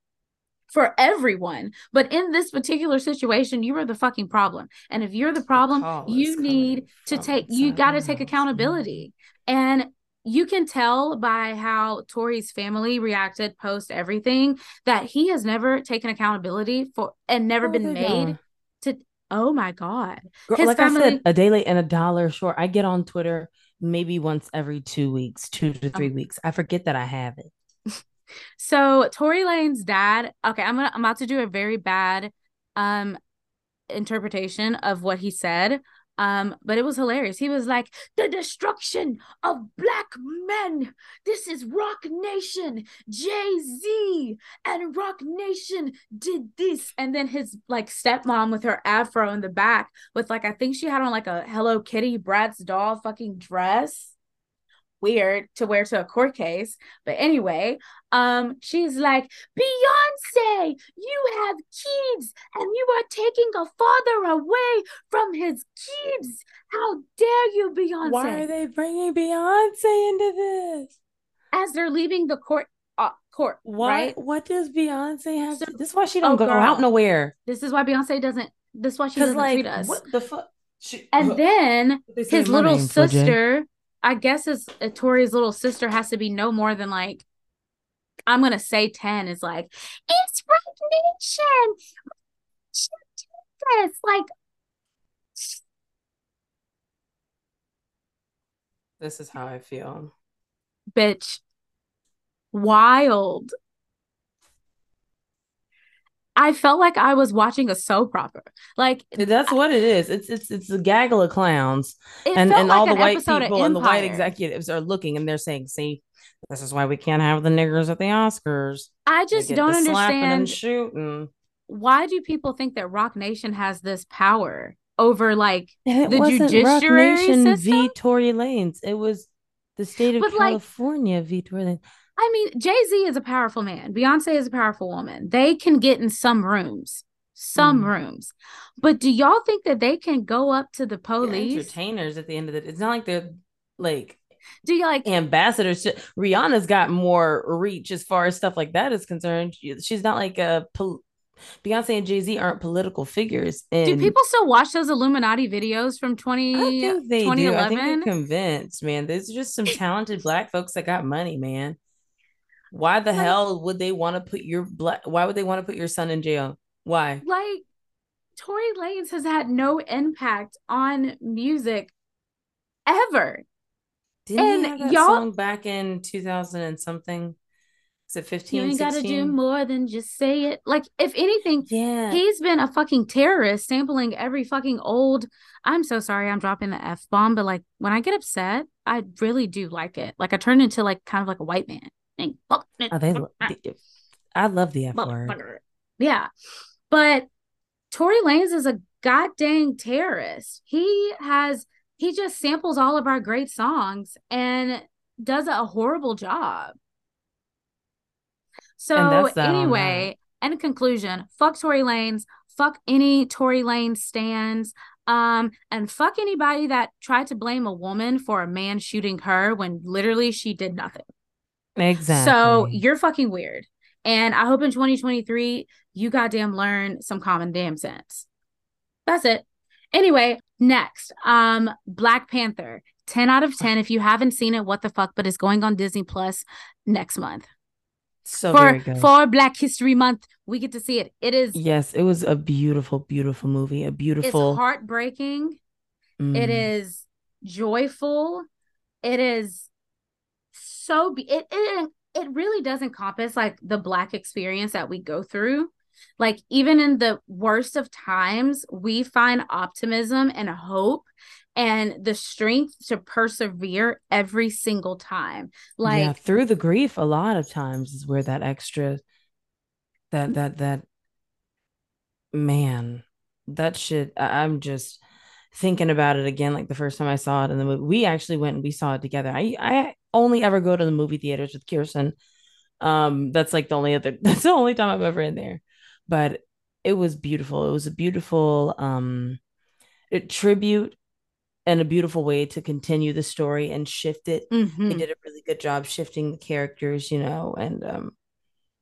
for everyone, but in this particular situation, you are the fucking problem. And if you're the problem, the you need to take you got to take accountability. And you can tell by how Tori's family reacted post everything that he has never taken accountability for and never oh, been made Oh my God. Girl, like family... I said, a day late and a dollar short. I get on Twitter maybe once every two weeks, two to three oh. weeks. I forget that I have it. [laughs] so Tory Lane's dad, okay, I'm gonna I'm about to do a very bad um interpretation of what he said. Um, but it was hilarious. He was like, the destruction of black men. This is Roc Nation. Jay-Z and Roc Nation did this. And then his like stepmom with her afro in the back with like, I think she had on like a Hello Kitty Bratz doll fucking dress weird to wear to a court case. But anyway, um, she's like, Beyonce, you have kids and you are taking a father away from his kids. How dare you, Beyonce? Why are they bringing Beyonce into this? As they're leaving the court. Uh, court, what? Right? What does Beyonce have? So, to, this is why she don't oh, go girl, out nowhere. This is why Beyonce doesn't. This is why she doesn't like, treat us. What the fuck? and then his little sister I guess his uh, Tory's little sister has to be no more than like I'm gonna say 10 is like, it's recognition. This like This is how I feel. Bitch. Wild. I felt like I was watching a soap opera. Like that's what it is. It's it's it's a gaggle of clowns, and and like all the white people and the white executives are looking and they're saying, "See, this is why we can't have the niggers at the Oscars." I just don't understand. And shooting. Why do people think that Roc Nation has this power over like the judiciary Roc Nation system? v Tory Lanez. It was the state of but California like, v Tory Lanez. I mean, Jay Z is a powerful man. Beyonce is a powerful woman. They can get in some rooms. some mm. rooms. But do y'all think that they can go up to the police? entertainers at the end of it. It's not like they're like do you like ambassadors? Rihanna's got more reach as far as stuff like that is concerned. She's not like a pol- Beyonce and Jay Z aren't political figures. And do people still watch those Illuminati videos from 20, I think they 2011? Do. I think they're convinced, man. There's just some talented black folks that got money, man. Why the like, hell would they want to put your black? Why would they want to put your son in jail? Why? Like Tory Lanez has had no impact on music ever. Didn't and that y'all, song back in 2000 and something? Is it 15? You ain't gotta do more than just say it. Like, if anything, yeah, he's been a fucking terrorist sampling every fucking old. I'm so sorry I'm dropping the F bomb, but like when I get upset, I really do like it. Like I turn into like kind of like a white man. Oh, they, I love the F word. Yeah. But Tory Lanez is a goddamn terrorist. He has he just samples all of our great songs and does a horrible job. So anyway, in conclusion, fuck Tory Lanez, fuck any Tory Lanez stands, um, and fuck anybody that tried to blame a woman for a man shooting her when literally she did nothing. Exactly. So you're fucking weird. And I hope in 2023 you goddamn learn some common damn sense. That's it. Anyway, next, um, Black Panther. 10 out of 10. If you haven't seen it, what the fuck? But it's going on Disney Plus next month. So for for Black History Month, we get to see it. It is yes, it was a beautiful, beautiful movie. A beautiful, it's heartbreaking. Mm. It is joyful. It is so be- it, it it really does encompass like the black experience that we go through like, even in the worst of times, we find optimism and hope and the strength to persevere every single time. Like, yeah, through the grief, a lot of times is where that extra, that, mm-hmm. that, that, man, that shit, I'm just thinking about it again like the first time I saw it in the movie. We actually went and we saw it together. I I only ever go to the movie theaters with Kirsten. Um, that's like the only other [laughs] that's the only time I'm ever in there but it was beautiful. It was a beautiful um tribute and a beautiful way to continue the story and shift it. Mm-hmm. They did a really good job shifting the characters, you know, and um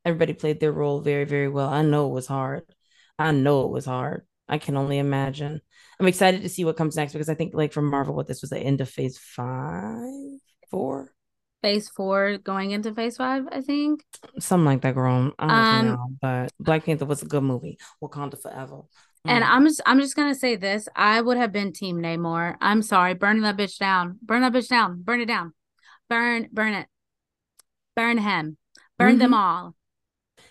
everybody played their role very, very well. I know it was hard. I know it was hard. I can only imagine. I'm excited to see what comes next because I think like from Marvel, what this was the end of phase five, four phase four going into phase five, I think. Something like that, girl. I don't um, know, but Black Panther was a good movie. Wakanda forever. Mm. And I'm just I'm just gonna say this. I would have been team Namor. I'm sorry, burn that bitch down. Burn that bitch down. Burn it down. Burn, burn it. Burn him. Burn mm-hmm. them all.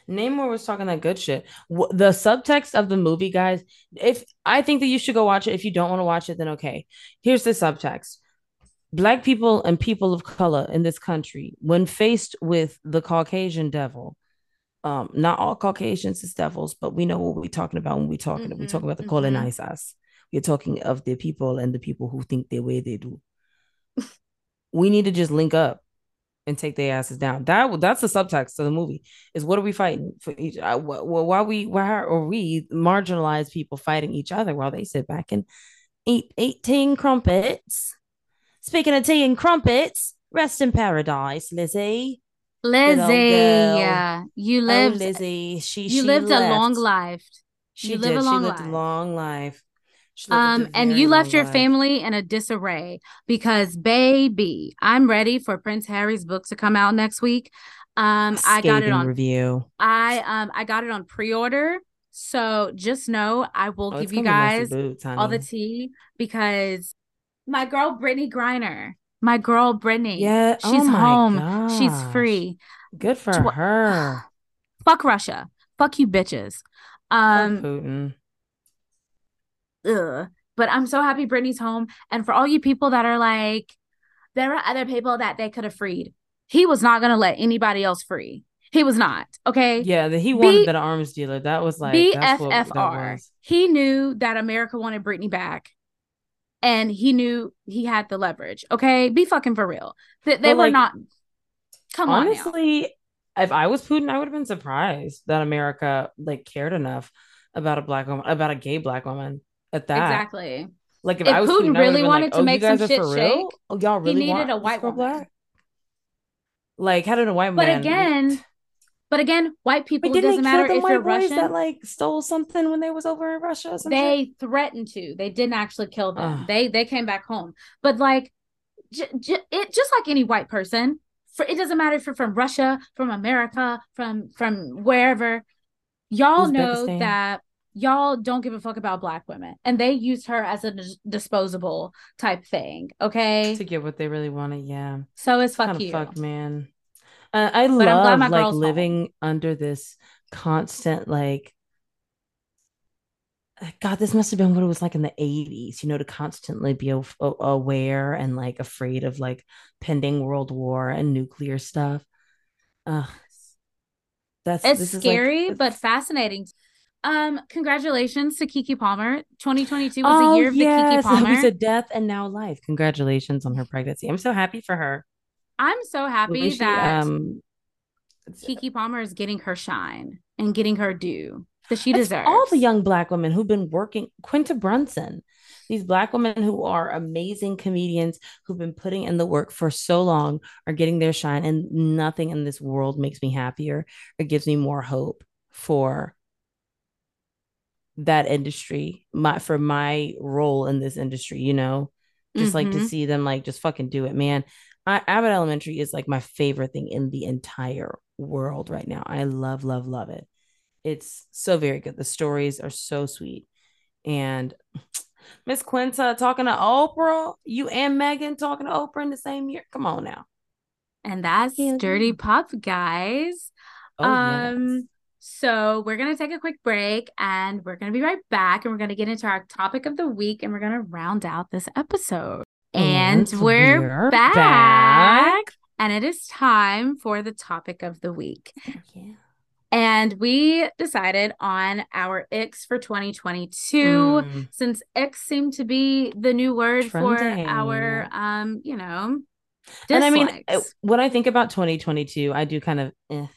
Namor was talking that good shit. The subtext of the movie, guys. If I think that you should go watch it. If you don't want to watch it, then okay. Here's the subtext black people and people of color in this country, when faced with the Caucasian devil, um, not all Caucasians is devils, but we know what we're talking about when we're talking. Mm-hmm, we talk about the mm-hmm. colonizers. We're talking of the people and the people who think the way they do. we need to just link up and take their asses down. That that's the subtext of the movie. Is what are we fighting for each? Uh, why we why are we marginalized people fighting each other while they sit back and eat eighteen crumpets? Speaking of tea and crumpets, rest in paradise, Lizzie. Lizzie, yeah, you oh, lived. Oh, Lizzie, she you she lived left. a long life. She you did. A long she lived life. a long life. Um, and you left your life. family in a disarray because, baby, I'm ready for Prince Harry's book to come out next week. Um, I got it on review. I um, I got it on pre-order. So just know I will oh, give you guys boots, all the tea because my girl Brittney Griner. My girl Brittney. Yeah, she's oh home. Gosh. She's free. Good for Tw- her. [sighs] Fuck Russia. Fuck you, bitches. Um, Fuck Putin. Ugh. But I'm so happy Brittney's home. And for all you people that are like, there are other people that they could have freed. He was not going to let anybody else free. He was not. Okay. Yeah, the, he wanted B- that arms dealer. That was like BFFR. He knew that America wanted Brittney back and he knew he had the leverage. Okay, be fucking for real. They, they were like, not. Come honestly, on. Honestly, if I was Putin, I would have been surprised that America like cared enough about a black woman, about a gay black woman at that. Exactly. Like if, if I was Putin really wanted like, to oh, make some shit shake, oh, y'all really he needed a white woman. Black? Like, how did a white but man? But again, but again, white people. Wait, it doesn't matter if you're Russian. That like stole something when they was over in Russia. they shit? threatened to. They didn't actually kill them. They they came back home. But like, j- j- it just like any white person. For it doesn't matter if you're from Russia, from America, from from wherever. Y'all know that y'all don't give a fuck about black women and they used her as a dis- disposable type thing okay to get what they really wanted yeah so it's fuck you fuck man uh, i but love like living home. under this constant like God, this must have been what it was like in the 80s, you know, to constantly be a- aware and like afraid of like pending world war and nuclear stuff. Uh, that's it's scary like, but fascinating. Um, congratulations to Keke Palmer. 2022 was oh, the year of yes. the Keke [laughs] Palmer. It was a death and now life. Congratulations on her pregnancy. I'm so happy for her. I'm so happy she, that um, Keke Palmer is getting her shine and getting her due that she deserves. All the young black women who've been working, Quinta Brunson, these black women who are amazing comedians who've been putting in the work for so long are getting their shine, and nothing in this world makes me happier or gives me more hope for that industry my for my role in this industry you know just mm-hmm. like to mm-hmm. see them like just fucking do it man I, abbott elementary is like my favorite thing in the entire world right now. I love love love it. It's so very good. The stories are so sweet. And miss quinta talking to oprah? You and megan talking to oprah in the same year? Come on now. And that's dirty pop guys. Oh, um yes. So we're going to take a quick break and we're going to be right back and we're going to get into our topic of the week and we're going to round out this episode. And, and we're, we're back, back, And it is time for the topic of the week. Yeah. And we decided on our X for 2022 mm. since X seemed to be the new word Trending. for our um, you know, dislikes. And I mean, when I think about 2022, I do kind of eh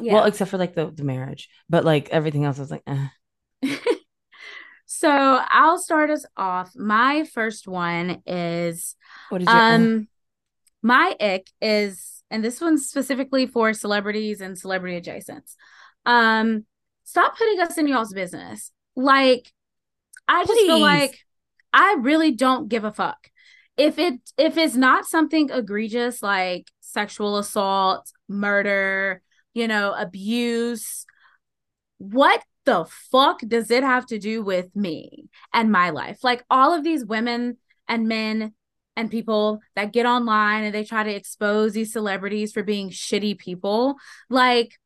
yeah. Well, except for like the, the marriage, but like everything else was like, eh. So I'll start us off. My first one is what is your um my ick is, and this one's specifically for celebrities and celebrity adjacents. Um, stop putting us in y'all's business. Like, I Please. just feel like I really don't give a fuck. If it if it's not something egregious like sexual assault, murder, you know, abuse. What the fuck does it have to do with me and my life? Like all of these women and men and people that get online and they try to expose these celebrities for being shitty people. Like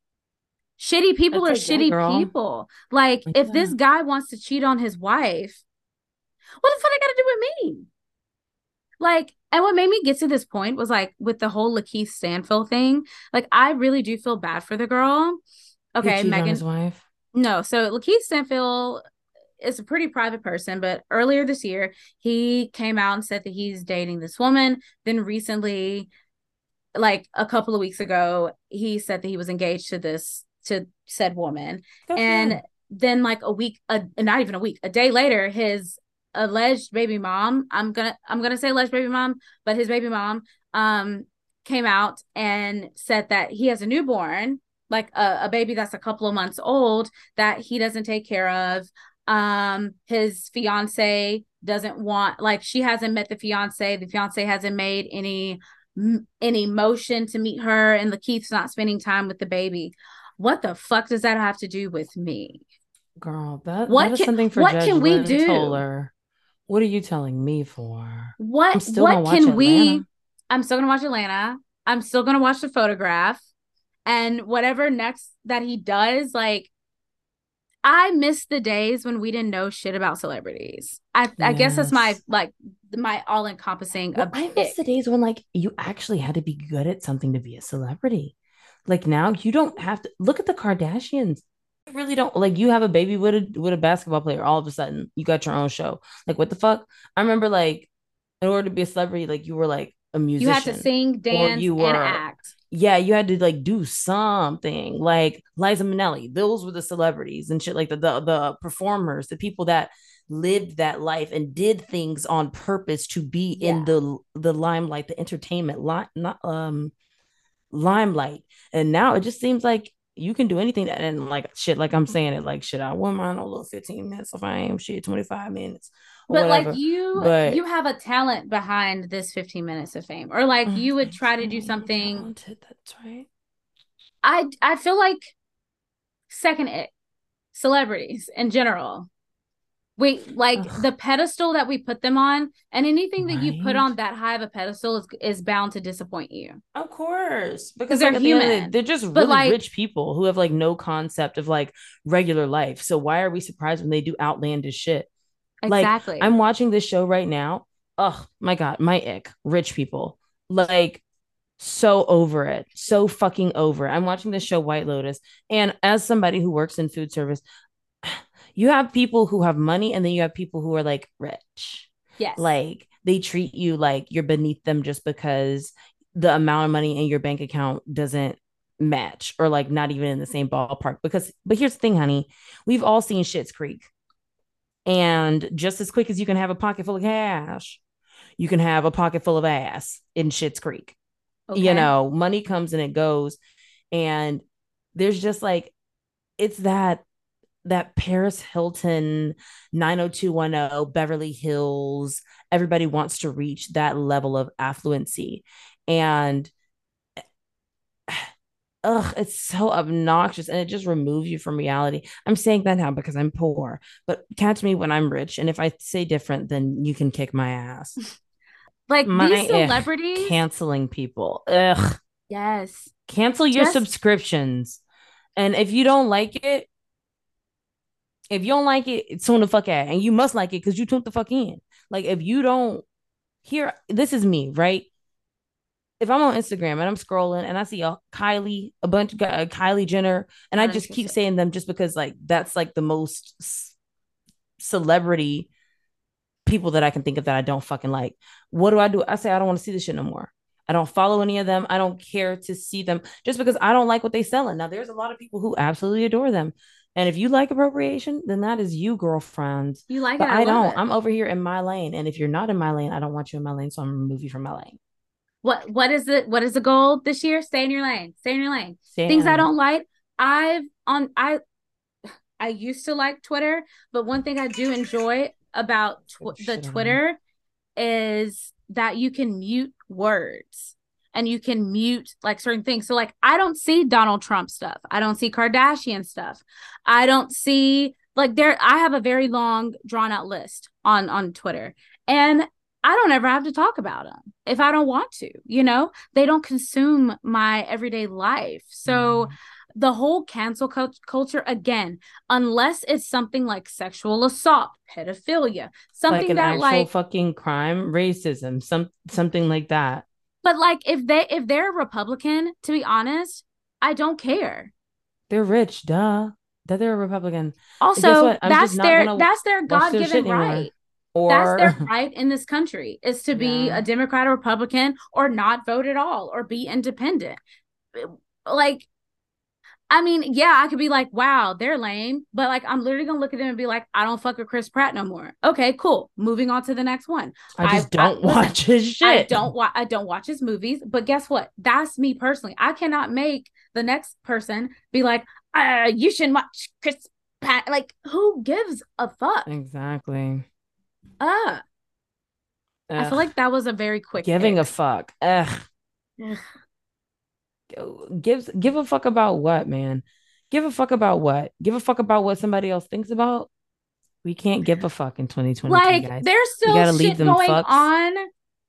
shitty people That's are shitty girl. people. Like yeah. if this guy wants to cheat on his wife, what the fuck I got to do with me? Like, and what made me get to this point was like with the whole Lakeith Stanfield thing. Like, I really do feel bad for the girl. Okay, Megan's wife. No, so Lakeith Stanfield is a pretty private person, but earlier this year he came out and said that he's dating this woman. Then recently, like a couple of weeks ago, he said that he was engaged to this to said woman. and then like a week, a, not even a week, a day later, his alleged baby mom i'm gonna i'm gonna say alleged baby mom but his baby mom um came out and said that he has a newborn like a, a baby that's a couple of months old that he doesn't take care of um his fiance doesn't want like she hasn't met the fiance the fiance hasn't made any any motion to meet her and the keith's not spending time with the baby what the fuck does that have to do with me girl that, what that is can, something for what Judge can we Lynn do Toler. What are you telling me for? What what can we I'm still gonna watch Atlanta. I'm still gonna watch the photograph. And whatever next that he does, like I miss the days when we didn't know shit about celebrities. I, yes. I guess that's my like my all encompassing. Well, I miss the days when like you actually had to be good at something to be a celebrity. Like now you don't have to look at the Kardashians really don't like you have a baby with a with a basketball player all of a sudden you got your own show like what the fuck i remember like in order to be a celebrity like you were like a musician you had to sing dance you were, and act yeah, you had to like do something like Liza Minnelli. Those were the celebrities and shit, like the the, the performers, the people that lived that life and did things on purpose to be yeah. in the the limelight, the entertainment li- not um limelight. And now it just seems like you can do anything that, and like shit, like I'm saying it, like shit, I wouldn't mind a little 15 minutes if I am shit, 25 minutes. But whatever. like you, but, you have a talent behind this 15 minutes of fame, or like you would try to do something. Talented, that's right. I I feel like second it celebrities in general we like Ugh. the pedestal that we put them on, and anything that right. you put on that high of a pedestal is, is bound to disappoint you. Of course, because they're human. The they're just really like, rich people who have like no concept of like regular life. So why are we surprised when they do outlandish shit? Exactly. Like I'm watching this show right now. Oh my god, my ick. Rich people like so over it, so fucking over. It. I'm watching this show White Lotus, and as somebody who works in food service, [sighs] you have people who have money and then you have people who are like rich. Yes. Like they treat you like you're beneath them just because the amount of money in your bank account doesn't match or like not even in the same ballpark. Because, but here's the thing, honey, we've all seen Schitt's Creek. And just as quick as you can have a pocket full of cash, you can have a pocket full of ass in Schitt's Creek. Okay. You know, money comes and it goes. And there's just like, it's that that Paris Hilton 90210 Beverly Hills everybody wants to reach that level of affluency and ugh it's so obnoxious and it just removes you from reality i'm saying that now because i'm poor but catch me when i'm rich and if i say different then you can kick my ass [laughs] like my, these eh, celebrities ugh, canceling people ugh yes cancel your subscriptions and if you don't like it if you don't like it, tune the fuck out. And you must like it because you tuned the fuck in. Like if you don't here, this is me, right? If I'm on Instagram and I'm scrolling and I see a Kylie, a bunch of uh, Kylie Jenner, and I just keep saying them just because like that's like the most c- celebrity people that I can think of that I don't fucking like. What do I do? I say I don't want to see this shit no more. I don't follow any of them. I don't care to see them just because I don't like what they selling. Now there's a lot of people who absolutely adore them. And if you like appropriation, then that is you, girlfriend. You like but it. I, I don't. It. I'm over here in my lane. And if you're not in my lane, I don't want you in my lane. So I'm gonna remove you from my lane. What what is it? What is the goal this year? Stay in your lane. Stay in your lane. Stay Things I don't like. I've on I I used to like Twitter, but one thing I do enjoy about tw- the Twitter is that you can mute words and you can mute like certain things. So like I don't see Donald Trump stuff. I don't see Kardashian stuff. I don't see like there I have a very long drawn out list on on Twitter. And I don't ever have to talk about them if I don't want to, you know? They don't consume my everyday life. So mm. the whole cancel culture again, unless it's something like sexual assault, pedophilia, something like an that actual like fucking crime, racism, some something like that but like if they if they're a Republican, to be honest, I don't care. They're rich, duh. That they're a Republican. Also, that's their that's their God given right. Or that's their [laughs] right in this country is to be yeah. a Democrat or Republican or not vote at all or be independent. Like I mean, yeah, I could be like, wow, they're lame, but like, I'm literally gonna look at them and be like, I don't fuck with Chris Pratt no more. Okay, cool. Moving on to the next one. I just I, don't I, watch listen, his shit. I don't watch. [laughs] I don't watch his movies. But guess what? That's me personally. I cannot make the next person be like, uh, you shouldn't watch Chris Pratt. Like, who gives a fuck? Exactly. Uh I feel like that was a very quick giving pick. a fuck. Ugh. Ugh gives give a fuck about what, man? Give a fuck about what? Give a fuck about what somebody else thinks about. We can't give a fuck in 2020. Like guys. there's still shit going on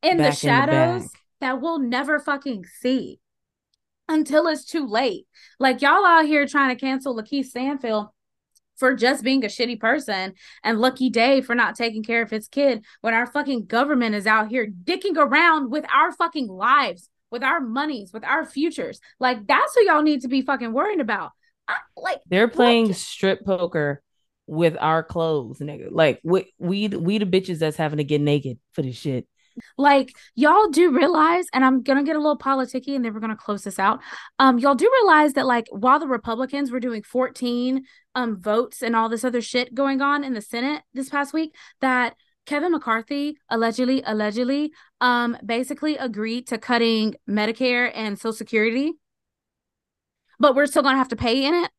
in the shadows in the that we'll never fucking see until it's too late. Like y'all out here trying to cancel Lakeith Stanfield for just being a shitty person and Lucky Daye for not taking care of his kid when our fucking government is out here dicking around with our fucking lives with our monies, with our futures. Like that's what y'all need to be fucking worrying about. I, like they're playing what? strip poker with our clothes, nigga. Like we we we the bitches that's having to get naked for this shit. Like y'all do realize, and I'm gonna get a little politicky, and then we're gonna close this out. Um, y'all do realize that like while the Republicans were doing 14 um votes and all this other shit going on in the Senate this past week, that Kevin McCarthy allegedly allegedly um basically agreed to cutting Medicare and Social Security, but we're still gonna have to pay in it.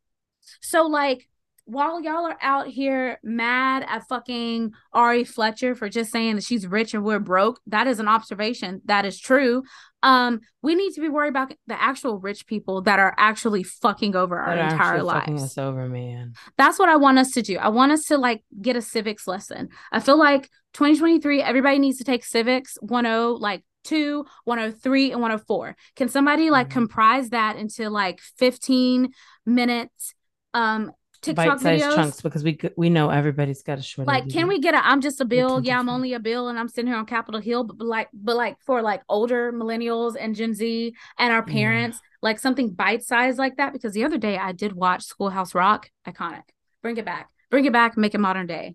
So like while y'all are out here mad at fucking Ari Fletcher for just saying that she's rich and we're broke, that is an observation. That is true. Um, we need to be worried about the actual rich people that are actually fucking over our that entire lives. Us over, man. That's what I want us to do. I want us to like get a civics lesson. I feel like 2023, everybody needs to take civics 10, like 2, 103, and 104. Can somebody like mm-hmm. comprise that into like 15 minutes? Um, TikTok bite-sized videos. chunks because we we know everybody's got a short. Like, can we get a? I'm just a bill. Yeah, I'm only a bill, and I'm sitting here on Capitol Hill. But, but like, but like for like older millennials and Gen Z and our parents, yeah. like something bite-sized like that. Because the other day I did watch Schoolhouse Rock. Iconic. Bring it back. Bring it back. Make it modern day.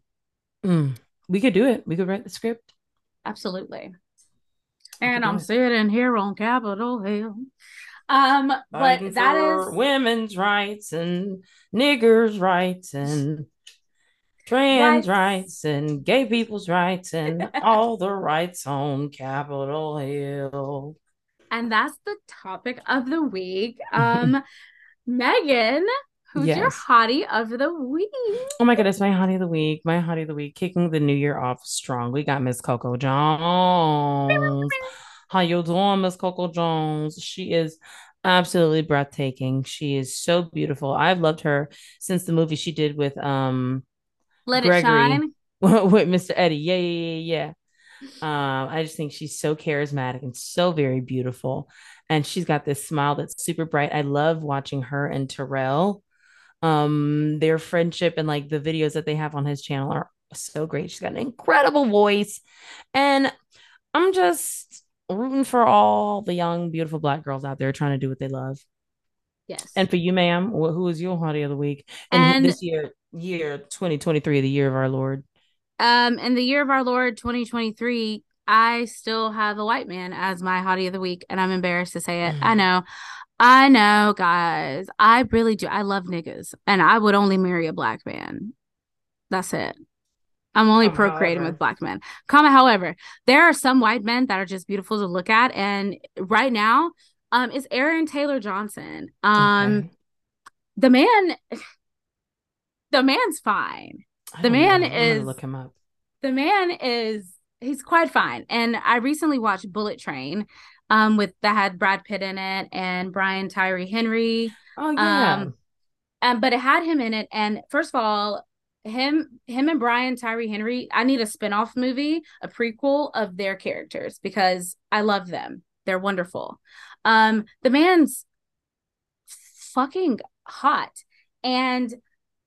Mm. We could do it. We could write the script. Absolutely. And I'm sitting here on Capitol Hill. Um, but that is women's rights and niggers' rights and trans rights. rights and gay people's rights [laughs] and all the rights on Capitol Hill. And that's the topic of the week. [laughs] Um, Megan, who's yes. your hottie of the week? Oh my goodness, my hottie of the week, my hottie of the week, kicking the new year off strong. We got Miss Coco Jones. How you doing, Miss Coco Jones? She is absolutely breathtaking. She is so beautiful. I've loved her since the movie she did with um Let Gregory, It Shine [laughs] with Mr. Eddie. Yeah, yeah, yeah, yeah. Um, I just think she's so charismatic and so very beautiful. And she's got this smile that's super bright. I love watching her and Terrell. Um, their friendship and like the videos that they have on his channel are so great. She's got an incredible voice. And I'm just rooting for all the young, beautiful black girls out there trying to do what they love. Yes. And for you, ma'am, who is your hottie of the week? And, and this year, year 2023, the year of our Lord. Um, in the year of our Lord 2023, I still have a white man as my hottie of the week, and I'm embarrassed to say it. I know. I know, guys. I really do. I love niggas, and I would only marry a black man. That's it. I'm only procreating however. with black men. Comma, however, there are some white men that are just beautiful to look at, and right now, um, is Aaron Taylor Johnson. Um, okay. the man, [sighs] the man's fine. The man is look him up. The man is he's quite fine. And I recently watched Bullet Train, um, with that had Brad Pitt in it and Brian Tyree Henry. Oh yeah. Um, um, but it had him in it. And first of all, him him and Brian Tyree Henry, I need a spin-off movie, a prequel of their characters because I love them. They're wonderful. Um the man's fucking hot and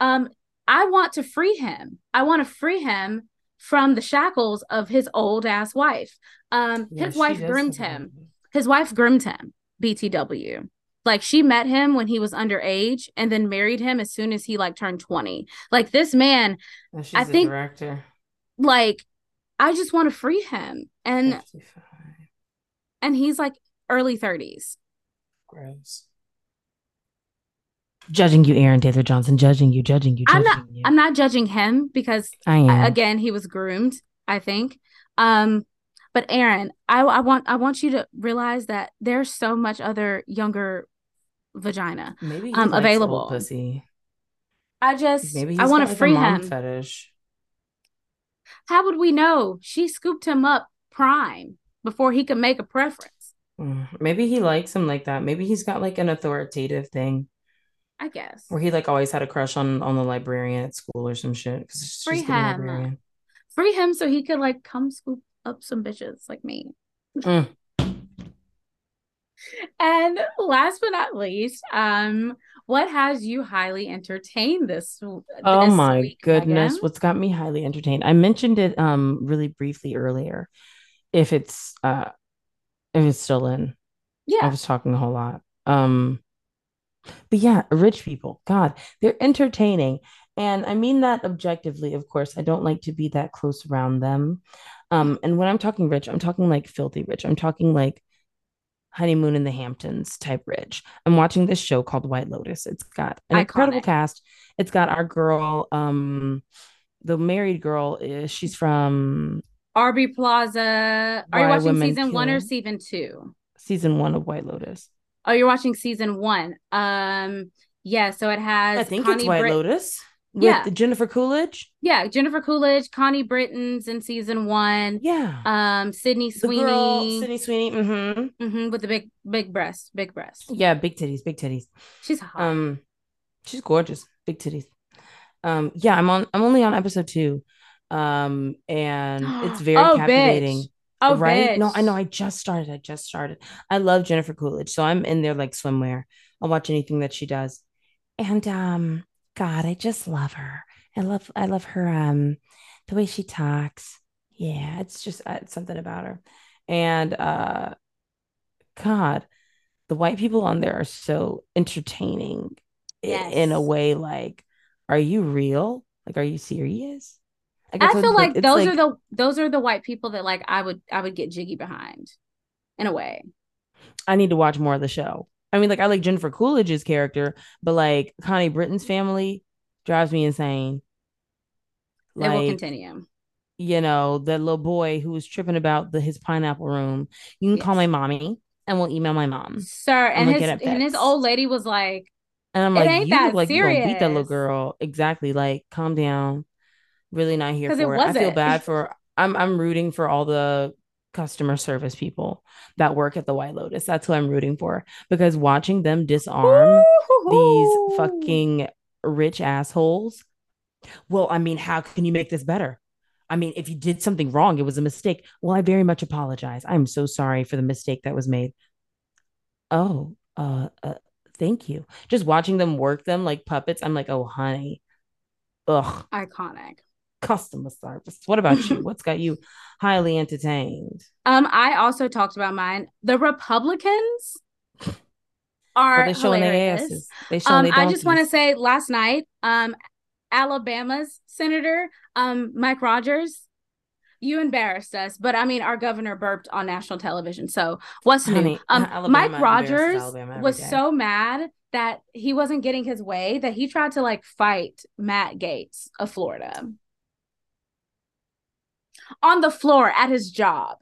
um I want to free him. I want to free him from the shackles of his old ass wife. Um yeah, his wife groomed him. His wife groomed him. BTW. Like she met him when he was underage and then married him as soon as he like turned 20. Like this man, I think director. like I just want to free him. And 55. and he's like early 30s. Gross. Judging you, Aaron Taylor Johnson, judging you, judging you, judging I'm not you. I'm not judging him because I am. again he was groomed, I think. Um but Aaron, I, I want I want you to realize that there's so much other younger vagina maybe um available. Pussy. I just maybe I want to like free him. Fetish. How would we know? She scooped him up prime before he could make a preference. Mm, maybe he likes him like that. Maybe he's got like an authoritative thing. I guess. Where he like always had a crush on on the librarian at school or some shit. Free him. Free him so he could like come scoop up some bitches like me. Mm. And last but not least, um, what has you highly entertained this? oh my week, goodness, what's got me highly entertained? I mentioned it um really briefly earlier. If it's uh if it's still in. Yeah. I was talking a whole lot. Um but yeah, rich people, God, they're entertaining. And I mean that objectively, of course. I don't like to be that close around them. Um, and when I'm talking rich, I'm talking like filthy rich. I'm talking like honeymoon in the Hamptons type rich. I'm watching this show called White Lotus. It's got an Iconic. incredible cast. It's got our girl, um, the married girl is she's from Aubrey Plaza. Are you watching season kill. one or season two? Season one of White Lotus. Oh, you're watching season one. Um, yeah. So it has. I think Connie it's White Brit- Lotus. Yeah, Jennifer Coolidge. Yeah, Jennifer Coolidge, Connie Britton's in season one. Yeah. Um, Sydney Sweeney. Girl, Sydney Sweeney. Mm-hmm. Mm-hmm. With the big, big breast, big breast. Yeah, big titties, big titties. She's hot. Um, she's gorgeous, big titties. Um, yeah, I'm on. I'm only on episode two. Um, and [gasps] it's very oh, captivating. Bitch. Oh, right? Bitch. No, I know. I just started. I just started. I love Jennifer Coolidge, so I'm in there like swimwear. I'll watch anything that she does. And um, God, I just love her. I love, I love her. Um, the way she talks. Yeah, it's just uh, it's something about her. And uh, God, the white people on there are so entertaining yes. in a way. Like, are you real? Like, are you serious? I feel like, like those like, are the those are the white people that like I would I would get jiggy behind, in a way. I need to watch more of the show. I mean, like I like Jennifer Coolidge's character, but like Connie Britton's family drives me insane. Like, it will continue. You know, the little boy who was tripping about the his pineapple room. You can yes. call my mommy and we'll email my mom. Sir, and his and his old lady was like, and I'm like, you look like you gonna beat that little girl. Exactly. Like, calm down really not here for it. it. I feel bad for I'm I'm rooting for all the customer service people that work at the White Lotus. That's who I'm rooting for because watching them disarm Ooh. these fucking rich assholes. Well, I mean, how can you make this better? I mean, if you did something wrong, it was a mistake. Well, I very much apologize. I'm so sorry for the mistake that was made. Oh, uh, uh thank you. Just watching them work them like puppets, I'm like, oh, honey. Ugh. Iconic customer service. What about you? What's got you highly entertained? Um, I also talked about mine. The Republicans are oh, showing their asses. They show um, I just want to say last night, um, Alabama's senator, um, Mike Rogers, you embarrassed us, but I mean, our governor burped on national television. So what's Honey, new? Um, Alabama Mike Rogers was day. so mad that he wasn't getting his way that he tried to like fight Matt Gaetz of Florida on the floor at his job.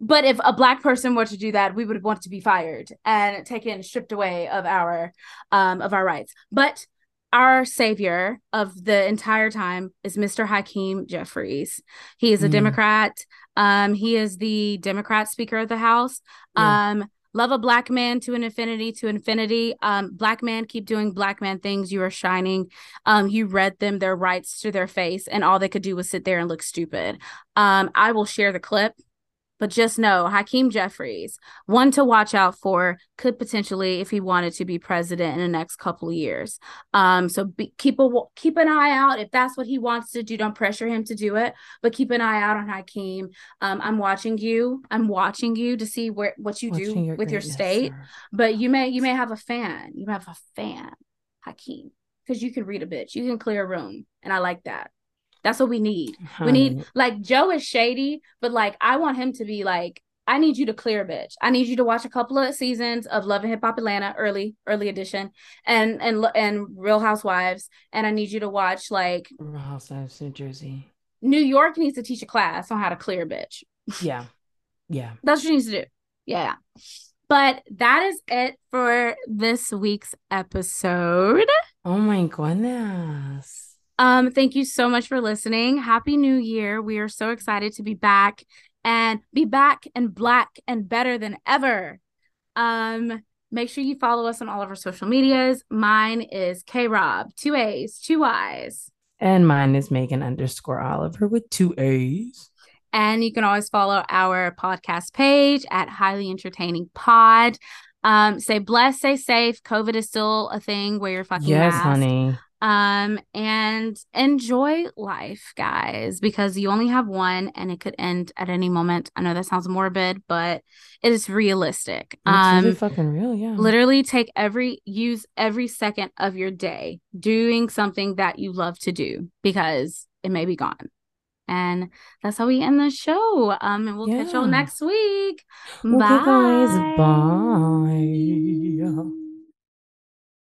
But if a black person were to do that, we would want to be fired and taken stripped away of our um of our rights. But our savior of the entire time is Mr. Hakeem Jeffries. He is a mm. Democrat. Um, he is the Democrat Speaker of the House. Yeah. Um, love a black man to an infinity to infinity. Um black man keep doing black man things. You are shining. Um you read them their rights to their face and all they could do was sit there and look stupid. Um i will share the clip but just know Hakeem Jeffries, one to watch out for, could potentially, if he wanted to be president in the next couple of years. Um, so be, keep a keep an eye out if that's what he wants to do. Don't pressure him to do it, but keep an eye out on Hakeem. Um, I'm watching you. I'm watching you to see where what you watching do your with your state. But you may you may have a fan. You have a fan, Hakeem, because you can read a bitch. You can clear a room, and I like that. That's what we need. We need like Joe is shady, but like I want him to be like, I need you to clear bitch. I need you to watch a couple of seasons of Love and Hip Hop Atlanta, early, early edition, and and and Real Housewives, and I need you to watch like Real Housewives, New Jersey. New York needs to teach a class on how to clear bitch. [laughs] Yeah, yeah, that's what she needs to do. Yeah. But that is it for this week's episode. Oh my goodness. Um, thank you so much for listening. Happy New Year. We are so excited to be back and be back and black and better than ever. Um, make sure you follow us on all of our social medias. Mine is K Rob, two A's, two Y's. And mine is Megan underscore Oliver with two A's. And you can always follow our podcast page at Highly Entertaining Pod. Um, stay blessed, stay safe. COVID is still a thing where you're fucking yes, masked. honey um and enjoy life guys because you only have one and it could end at any moment i know that sounds morbid but it is realistic it's um really fucking real yeah literally take every use every second of your day doing something that you love to do because it may be gone And that's how we end the show. Um, and we'll yeah. catch y'all next week. Okay, Bye. guys. Bye.